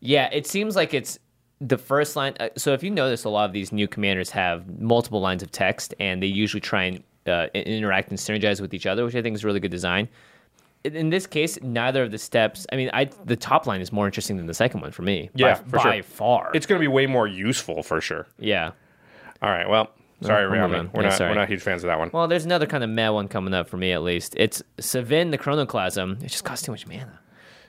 Yeah, it seems like it's the first line. uh, So if you notice, a lot of these new commanders have multiple lines of text, and they usually try and uh, interact and synergize with each other, which I think is really good design. In- this case, neither of the steps. I mean, I the top line is more interesting than the second one for me. Yeah, by, for by sure. far. It's gonna be way more useful for sure. yeah. All right, well, sorry, move Rayami, on. we're Yeah, not sorry. we're not huge fans of that one. Well, there's another kind of meh one coming up for me at least. It's Sevinne the Chronoclasm. It just costs too much mana.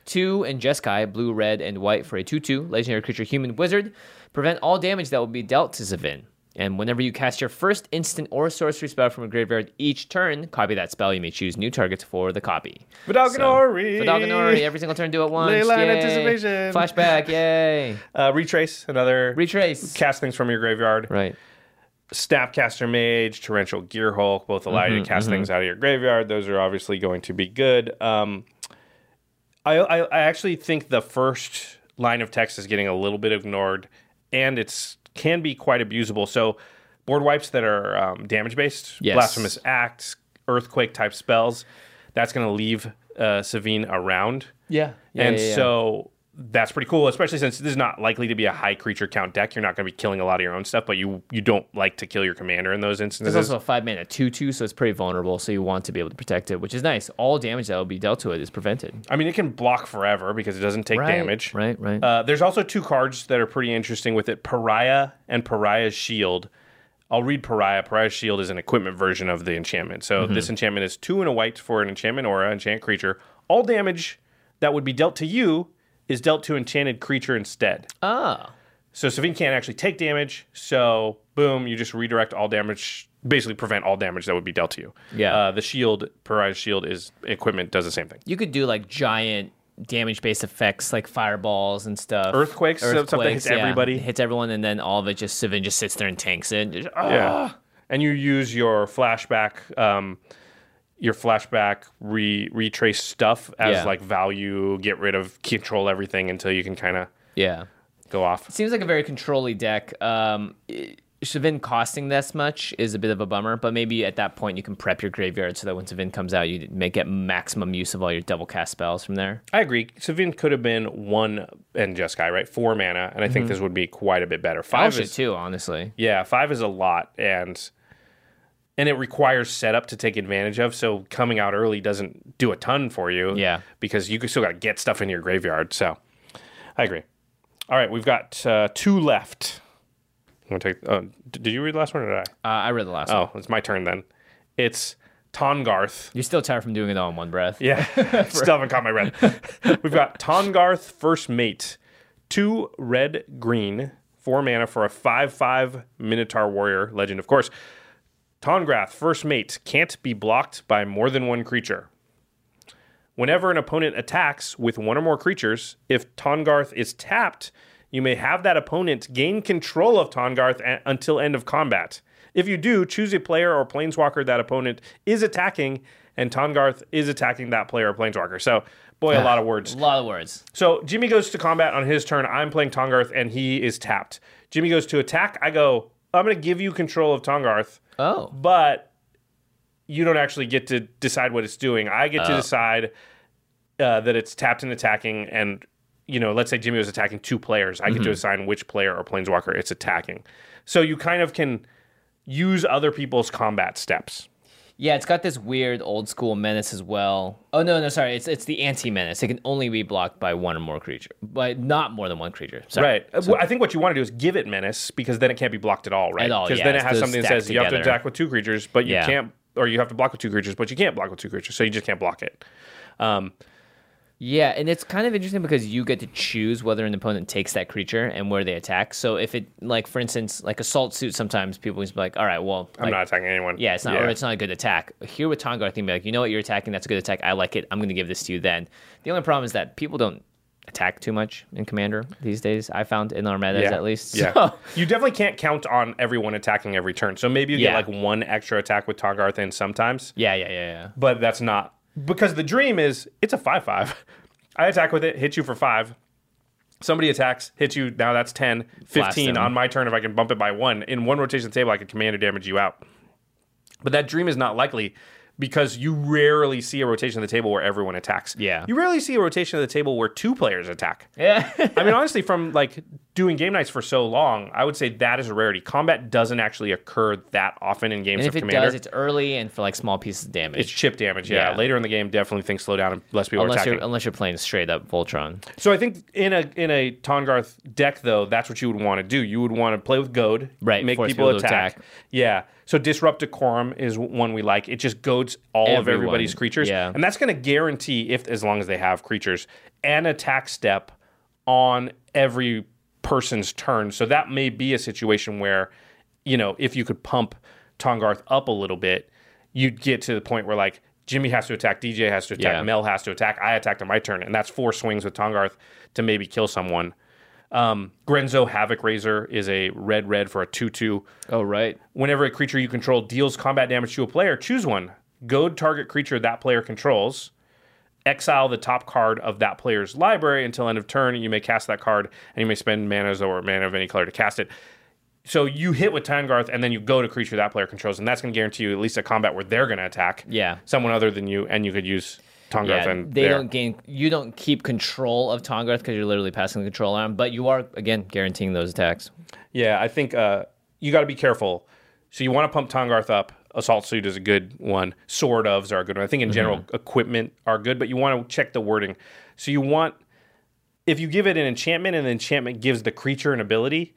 Two and Jeskai, blue, red, and white for a 2 2 legendary creature human wizard. Prevent all damage that will be dealt to Sevinne. And whenever you cast your first instant or sorcery spell from a graveyard each turn, copy that spell. You may choose new targets for the copy. Vidaganori! Vidaganori, every single turn, do it once. Leyline Anticipation. Flashback, yay. Uh, retrace, another Retrace. cast things from your graveyard. Right. Snapcaster Mage, Torrential Gearhulk, both allow Mm-hmm, you to cast things out of your graveyard. Those are obviously going to be good. Um, I, I, I actually think the first line of text is getting a little bit ignored, and it's can be quite abusable. So, board wipes that are um, damage based, Yes. blasphemous acts, earthquake type spells, that's going to leave uh, Sevinne around. Yeah. and so that's pretty cool, especially since this is not likely to be a high creature count deck. You're not going to be killing a lot of your own stuff, but you you don't like to kill your commander in those instances. There's also a five mana two two, so it's pretty vulnerable. So you want to be able to protect it, which is nice. All damage that will be dealt to it is prevented. I mean, it can block forever because it doesn't take damage. Right, right. Uh, there's also two cards that are pretty interesting with it: Pariah and Pariah's Shield. I'll read Pariah. Pariah's Shield is an equipment version of the enchantment. So Mm-hmm. this enchantment is two and a white for an enchantment aura, enchant creature. All damage that would be dealt to you is dealt to enchanted creature instead. ah, So Sevinne can't actually take damage. So boom, you just redirect all damage, basically prevent all damage that would be dealt to you. Yeah. Uh, the shield, Pariah's shield, is equipment does the same thing. you could do like giant damage based effects like fireballs and stuff. Earthquakes, so stuff hits yeah. everybody. hits everyone, and then all of it just Sevinne just sits there and tanks it. Just, ah. Yeah. And you use your flashback, um, your flashback re- retrace stuff as Yeah. like value, get rid of, control everything until you can kind of yeah. go off. Seems like a very controlly deck. Um, Sevinne costing this much is a bit of a bummer, but maybe at that point you can prep your graveyard so that when Sevinne comes out, you may get maximum use of all your double cast spells from there. I agree. Sevinne could have been one and Jeskai, right? Four mana, and I think Mm-hmm. this would be quite a bit better. Five should is too, honestly. Yeah, five is a lot, and and it requires setup to take advantage of. So coming out early doesn't do a ton for you. Yeah. because you still got to get stuff in your graveyard. So I agree. All right, we've got uh, two left. I'm gonna take. D- did you read the last one or did I? Uh, I read the last one. Oh, it's my turn then. It's Tahngarth. You're still tired from doing it all in one breath. Yeah, still haven't caught my breath. We've got Tahngarth First Mate, two red green, four mana for a five-five Minotaur Warrior legend. Of course, Tahngarth First Mate can't be blocked by more than one creature. Whenever an opponent attacks with one or more creatures, if Tahngarth is tapped, you may have that opponent gain control of Tahngarth a- until end of combat. If you do, choose a player or planeswalker that opponent is attacking, and Tahngarth is attacking that player or planeswalker. So, boy, a ah, lot of words. A lot of words. So Jimmy goes to combat on his turn. I'm playing Tahngarth, and he is tapped. Jimmy goes to attack. I go, I'm going to give you control of Tahngarth, Oh. but you don't actually get to decide what it's doing. I get to decide uh, that it's tapped and attacking, and you know, let's say Jimmy was attacking two players. I get to assign which player or planeswalker it's attacking. So you kind of can use other people's combat steps. Yeah, it's got this weird old school menace as well. Oh no, no, sorry, it's it's the anti menace. It can only be blocked by one or more creature, but not more than one creature. Sorry. Right. Uh, well, I think what you want to do is give it menace because then it can't be blocked at all, right? At all, Because yeah, then it it's has those something that stacked says you have to together. attack with two creatures, but you Yeah. can't, or you have to block with two creatures, but you can't block with two creatures, so you just can't block it. Um, Yeah, and it's kind of interesting because you get to choose whether an opponent takes that creature and where they attack. So if it, like for instance, like assault suit, sometimes people just be like, all right, well, I'm like, not attacking anyone. Yeah, it's not, or it's not a good attack. Here with Tongar, I think, be like, you know what, you're attacking, that's a good attack. I like it. I'm going to give this to you then. The only problem is that people don't attack too much in Commander these days. I found in our metas Yeah. at least. Yeah. So- you definitely can't count on everyone attacking every turn. So maybe you Yeah. get like one extra attack with Tahngarth in sometimes, yeah, yeah, yeah, yeah. but that's not because the dream is it's a 5 5. I attack with it, hit you for five. Somebody attacks, hits you. Now that's 10, 15 on my turn. If I can bump it by one in one rotation of the table, I can command or damage you out. But that dream is not likely because you rarely see a rotation of the table where everyone attacks. Yeah. You rarely see a rotation of the table where two players attack. Yeah. I mean, honestly, from like doing game nights for so long, I would say that is a rarity. Combat doesn't actually occur that often in games and of if it Commander. does, it's early and for like small pieces of damage. it's chip damage, yeah. Yeah. Later in the game, definitely things slow down and less people are unless attacking. you're unless you're playing straight up Voltron. So I think in a in a Tahngarth deck though, that's what you would want to do. You would want to play with Goad, Right, Make people people attack. attack. Yeah. So disrupt decorum is one we like. It just goads all of everybody's creatures, yeah. and that's going to guarantee, if as long as they have creatures, an attack step on every person's turn. So that may be a situation where, you know, if you could pump Tahngarth up a little bit, you'd get to the point where like Jimmy has to attack, DJ has to attack, Yeah. Mel has to attack. I attacked on my turn, and that's four swings with Tahngarth to maybe kill someone. Um, Grenzo Havoc Raiser is a red red for a 2 2. Oh right. Whenever a creature you control deals combat damage to a player, choose one. Goad target creature that player controls. Exile the top card of that player's library until end of turn. And you may cast that card, and you may spend manas or mana of any color to cast it. So you hit with Tahngarth, and then you go to creature that player controls, and that's going to guarantee you at least a combat where they're going to attack Yeah. someone other than you, and you could use Tahngarth Yeah, and they there. don't gain. You don't keep control of Tahngarth because you're literally passing the control on, but you are again guaranteeing those attacks. Yeah, I think uh, you got to be careful. So you want to pump Tahngarth up. Assault suit is a good one. Sword ofs are a good one. I think in general Mm-hmm. equipment are good, but you want to check the wording. So you want if you give it an enchantment and the enchantment gives the creature an ability,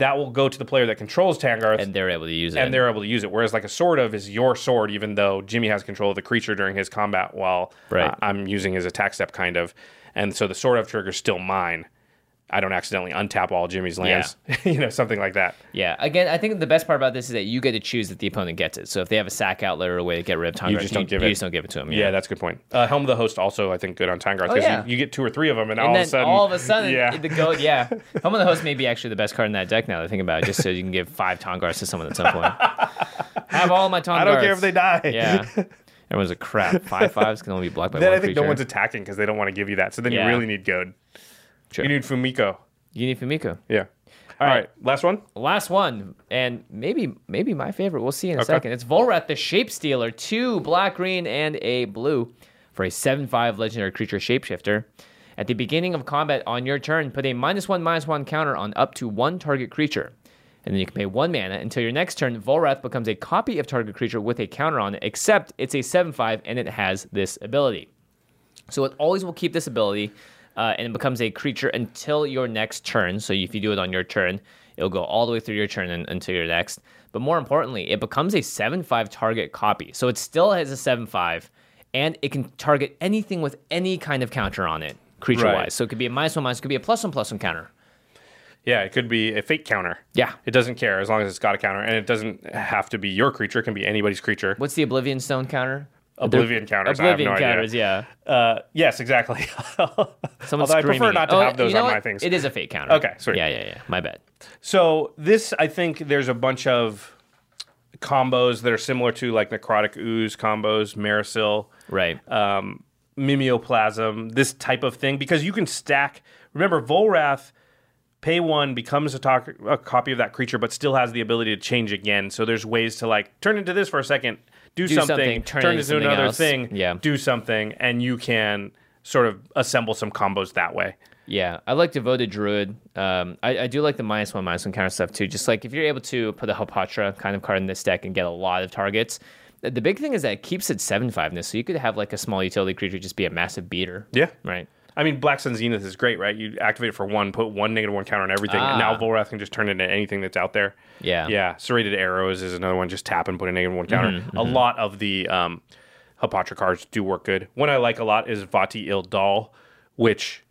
that will go to the player that controls Tahngarth and they're able to use it. and they're able to use it. Whereas like a sword of is your sword, even though Jimmy has control of the creature during his combat while Right. uh, I'm using his attack step kind of. And so the sword of trigger is still mine. I don't accidentally untap all Jimmy's lands, you know, something like that. yeah. Again, I think the best part about this is that you get to choose that the opponent gets it. So if they have a sack outlet or a way to get rid of Tahngarth, just don't give you it. just don't give it to them. Yeah, that's a good point. Uh, Helm of the Host also, I think, good on Oh, because yeah. you, you get two or three of them, and, And all of a sudden, all of a sudden, yeah, the goat, yeah. Helm of the Host may be actually the best card in that deck now that I think about it, just so you can give five Tahngarths to someone at some point. Have all my Tahngarths. I don't care if they die. Yeah. Everyone's a crap. Five fives can only be blocked by Then one I think creature. no one's attacking because they don't want to give you that. So then Yeah. you really need Goad. Sure. You need Fumiko. You need Fumiko. Yeah. All right. right. Last one. Last one, and maybe maybe my favorite. We'll see in a second. It's Volrath the Shape Stealer, two black, green, and a blue for a 7-5 legendary creature shapeshifter. At the beginning of combat on your turn, put a minus one minus one counter on up to one target creature. And then you can pay one mana until your next turn. Volrath becomes a copy of target creature with a counter on it, except it's a 7-5 and it has this ability. So it always will keep this ability, uh, and it becomes a creature until your next turn. So if you do it on your turn, it'll go all the way through your turn and, until your next. But more importantly, it becomes a 7 5 target copy. So it still has a 7 5, and it can target anything with any kind of counter on it, creature wise. Right. So it could be a minus one minus, it could be a plus one plus one counter. Yeah, it could be a fake counter. Yeah. It doesn't care as long as it's got a counter, and it doesn't have to be your creature. It can be anybody's creature. What's the Oblivion Stone counter? Oblivion counters. I have Oblivion no idea. counters, yeah. Uh, yes, exactly. Someone's Although I prefer not to Oh, have those you know on what? my things. It is a fake counter. Okay, sorry. Yeah, yeah, yeah. My bad. So this, I think, there's a bunch of combos that are similar to like necrotic ooze combos, Mairsil, Right. um, mimeoplasm, this type of thing, because you can stack. Remember, Volrath, pay one becomes a, talk, a copy of that creature, but still has the ability to change again. So there's ways to like turn into this for a second, do, Do something, something, turn turn into another else. thing, Yeah. do something, and you can sort of assemble some combos that way. Yeah, I like Devoted Druid. Um, I, I do like the minus one, minus one counter stuff too. Just like if you're able to put a Hapatra kind of card in this deck and get a lot of targets. The big thing is that it keeps its seven five ness. so you could have like a small utility creature just be a massive beater. Yeah. Right. I mean, Black Sun Zenith is great, right? You activate it for one, put one negative one counter on everything, and now Ah. Volrath can just turn it into anything that's out there. Yeah. Yeah. Serrated Arrows is another one. Just tap and put a negative one counter. Mm-hmm, A lot of the um, Hapatra cards do work good. One I like a lot is Vhati il-Dal, which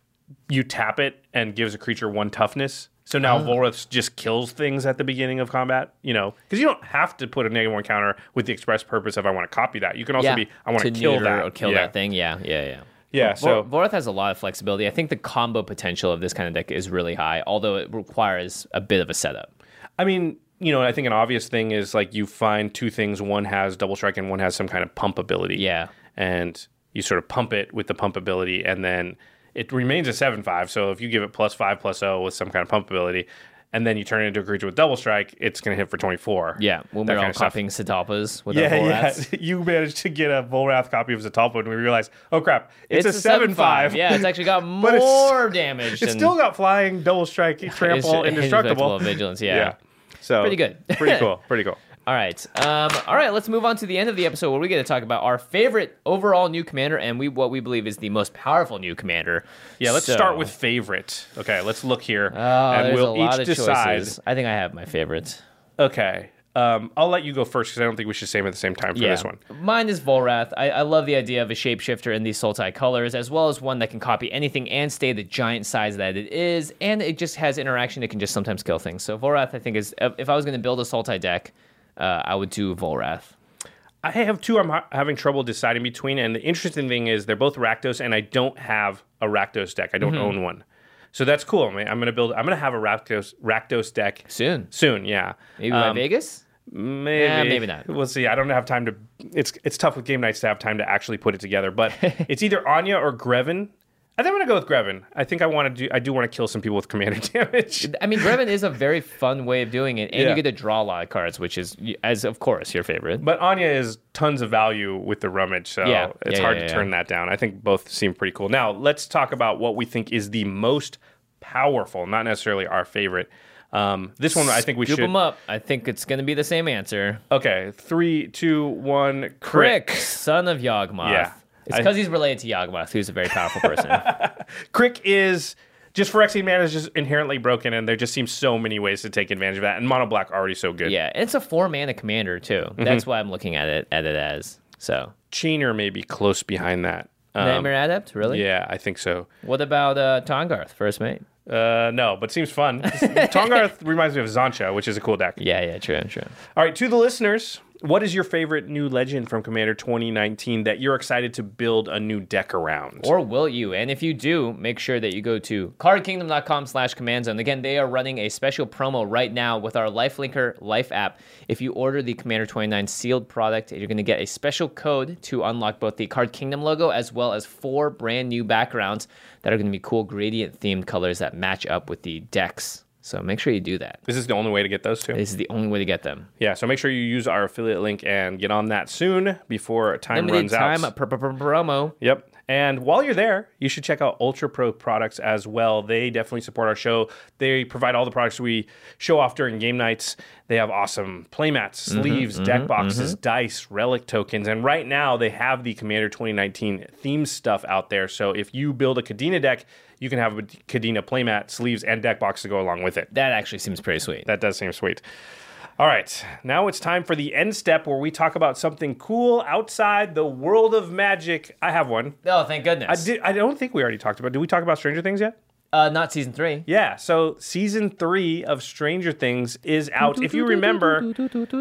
you tap it and gives a creature one toughness. So now Oh. Volrath just kills things at the beginning of combat, you know, because you don't have to put a negative one counter with the express purpose of I want to copy that. You can also yeah. be I want to kill that or kill yeah. that thing. Yeah, yeah, yeah. Yeah, so Vor- Vorth has a lot of flexibility. I think the combo potential of this kind of deck is really high, although it requires a bit of a setup. I mean, you know, I think an obvious thing is like you find two things. One has double strike and one has some kind of pump ability. Yeah. And you sort of pump it with the pump ability and then it remains a 7 5. So if you give it plus 5 plus 0 with some kind of pump ability and then you turn it into a creature with double strike, it's going to hit for 24. Yeah, when That we're all copying Zetalpas with our Yeah, yeah. You managed to get a Volrath copy of Zetalpa and we realized, oh crap, it's, a 7 5. Yeah, it's actually got But it's- more damage. It's still got flying, double strike, trample, indestructible. vigilance. Yeah. So Pretty good. pretty cool. Pretty cool. All right. Um, all right. Let's move on to the end of the episode where we get to talk about our favorite overall new commander and we what we believe is the most powerful new commander. Yeah, let's So- start with favorite. Okay, let's look here, Oh, and we'll each decide. choices. I think I have my favorites. Okay, um, I'll let you go first because I don't think we should say them at the same time for this one. Mine is Volrath. I, I love the idea of a shapeshifter in these Sultai colors, as well as one that can copy anything and stay the giant size that it is, and it just has interaction. It can just sometimes kill things. So Volrath, I think, is if I was going to build a Sultai deck, uh, I would do Volrath. I have two. I'm ha- having trouble deciding between, and the interesting thing is they're both Rakdos, and I don't have a Rakdos deck. I don't Mm-hmm. own one, so that's cool. I mean, I'm gonna build. I'm gonna have a Rakdos Rakdos deck Soon. soon. Yeah, Maybe by Um, Vegas? Maybe, maybe not. We'll see. I don't have time to. It's it's tough with game nights to have time to actually put it together. But it's either Anje or Greven. I think I'm gonna go with Greven. I think I want to do. I do want to kill some people with commander damage. I mean, Greven is a very fun way of doing it, and Yeah. you get to draw a lot of cards, which is, as of course, your favorite. But Anje is tons of value with the rummage, so Yeah. it's Yeah, hard to turn that down. I think both seem pretty cool. Now let's talk about what we think is the most powerful, not necessarily our favorite. Um, this one, I think we Scoop should. them up. I think it's going to be the same answer. Okay, three, two, one. K'rrik, K'rrik. son of Yawgmoth. Yeah. It's because he's related to Yawgmoth, who's a very powerful person. K'rrik is just Phyrexian mana is just inherently broken, and there just seems so many ways to take advantage of that. And Mono Black already so good. yeah, and it's a four mana commander too. Mm-hmm. That's why I'm looking at it at it as. So Chainer may be close behind that. Um, Nightmare Adept, really? Yeah, I think so. What about uh, Tahngarth, first mate? Uh, no, but seems fun. Tahngarth reminds me of Xantcha, which is a cool deck. Yeah, yeah, true, true. All right, to the listeners, what is your favorite new legend from Commander 2019 that you're excited to build a new deck around? Or will you? And if you do, make sure that you go to cardkingdom.com slash command zone. Again, they are running a special promo right now with our Lifelinker Life app. If you order the Commander 29 sealed product, you're going to get a special code to unlock both the Card Kingdom logo as well as four brand new backgrounds that are going to be cool gradient themed colors that match up with the decks. So make sure you do that. this is the only way to get those two. This is the only way to get them. Yeah, so make sure you use our affiliate link and get on that soon before time Limited runs time uh, out. pr- pr- promo. Yep. And while you're there, you should check out Ultra Pro products as well. They definitely support our show. They provide all the products we show off during game nights. They have awesome playmats, mm-hmm, sleeves, mm-hmm, deck boxes, mm-hmm. dice, relic tokens. And right now, they have the Commander 2019 theme stuff out there. So if you build a Kadena deck, you can have a Kadena playmat, sleeves, and deck box to go along with it. That actually seems pretty sweet. That does seem sweet. All right, now it's time for the end step where we talk about something cool outside the world of magic. I have one. Oh, thank I goodness. did. I don't think we already talked about. Did we talk about Stranger Things yet? Uh, not season three. Yeah, so season three of Stranger Things is out. If you remember,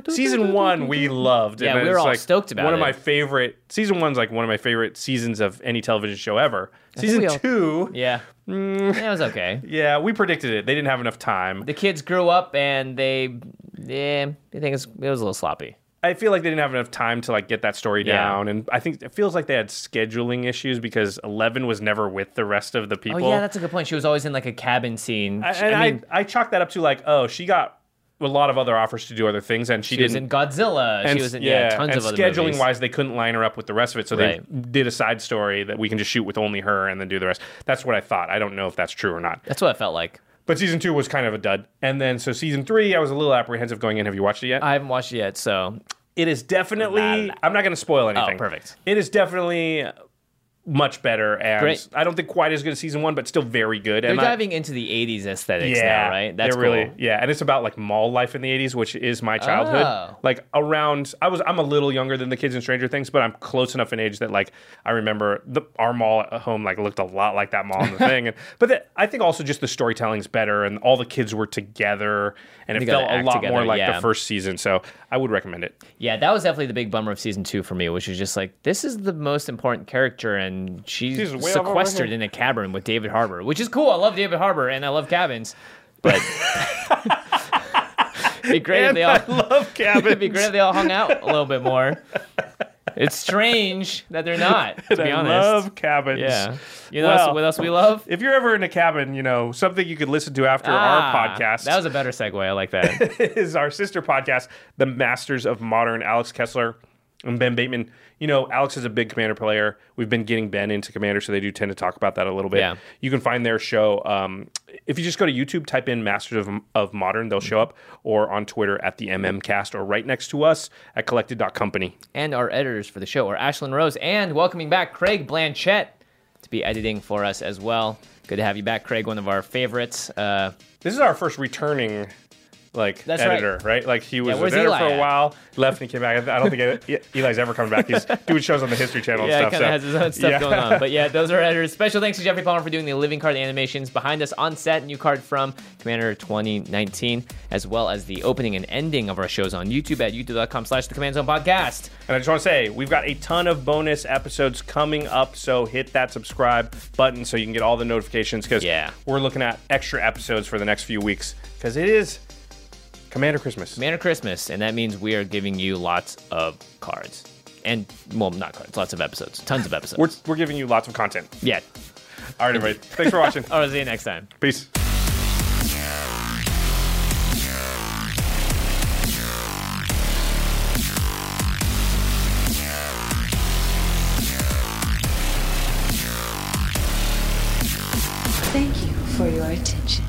season one we loved. Yeah, we were all like stoked about One of my favorite season one's like one of my favorite seasons of any television show ever. think Season all- two, Yeah. Mm. Yeah, it was okay. yeah, we predicted it. They didn't have enough time. The kids grew up and they, yeah, I think it was a little sloppy. I feel like they didn't have enough time to like get that story Yeah. down, and I think it feels like they had scheduling issues because Eleven was never with the rest of the people. Oh people. yeah, that's a good point. She was always in like a cabin scene. I, and I I, mean, I, chalked that up to like, oh, she got a lot of other offers to do other things, and she, she was in Godzilla. and she was in yeah, tons and of other scheduling movies. wise, they couldn't line her up with the rest of it, so they did a side story that we can just shoot with only her and then do the rest. That's what I thought. I don't know if that's true or not. That's what it felt like. But season two was kind of a dud, and then so season three, I was a little apprehensive going in. Have you watched it yet? I haven't watched it yet, so it is definitely. Nah. I'm not going to spoil anything. Oh, perfect. It is definitely much better, and Great. I don't think quite as good as season one, but still very good. they're and I- diving into the '80s aesthetics yeah, now, right? That's they're really yeah, and it's about like mall life in the '80s, which is my childhood. Oh. Like around, I was I'm a little younger than the kids in Stranger Things, but I'm close enough in age that like I remember the our mall at home like looked a lot like that mall in the thing. And, but the, I think also just the storytelling's better, and all the kids were together, and it They felt a lot together, more like yeah. the first season. So I would recommend it. Yeah, that was definitely the big bummer of season two for me, which is just like this is the most important character, and she's She's way off over sequestered in a cabin with David Harbour, which is cool. I love David Harbour and I love cabins, but it'd be great if they all I love cabins. it'd be great if they all hung out a little bit more. It's strange that they're not, to be I honest. love cabins. yeah, you know Well, what else we love? If you're ever in a cabin, you know something you could listen to after Ah, our podcast. That was a better segue. I like that. is our sister podcast, The Masters of Modern. Alex Kessler and Ben Bateman. You know, Alex is a big Commander player. We've been getting Ben into Commander, so they do tend to talk about that a little bit. Yeah. You can find their show. Um, if you just go to YouTube, type in Masters of, of Modern, they'll show up, or on Twitter at the MMCast, or right next to us at collected.company. and our editors for the show are Ashlyn Rose and welcoming back Craig Blanchett to be editing for us as well. Good to have you back, Craig. One of our favorites. Uh, This is our first returning like That's right. editor, right. Like he was there Eli for a at? while, left and came back. I don't think Eli's ever coming back. He's doing shows on the History Channel yeah, and stuff. so- has his own stuff Yeah. going on. But yeah, those are editors. Special thanks to Jeffrey Palmer for doing the living card animations behind us on set. New card from Commander 2019, as well as the opening and ending of our shows on YouTube at youtube.com slash the Command Zone Podcast. And I just want to say, we've got a ton of bonus episodes coming up, so hit that subscribe button so you can get all the notifications because Yeah. we're looking at extra episodes for the next few weeks because it is Commander Christmas. Commander Christmas, and that means we are giving you lots of cards. And, well, not cards, lots of episodes. Tons of episodes. We're, we're giving you lots of content. yeah. All right, everybody. Thanks for watching. I'll see you next time. Peace. Thank you for your attention.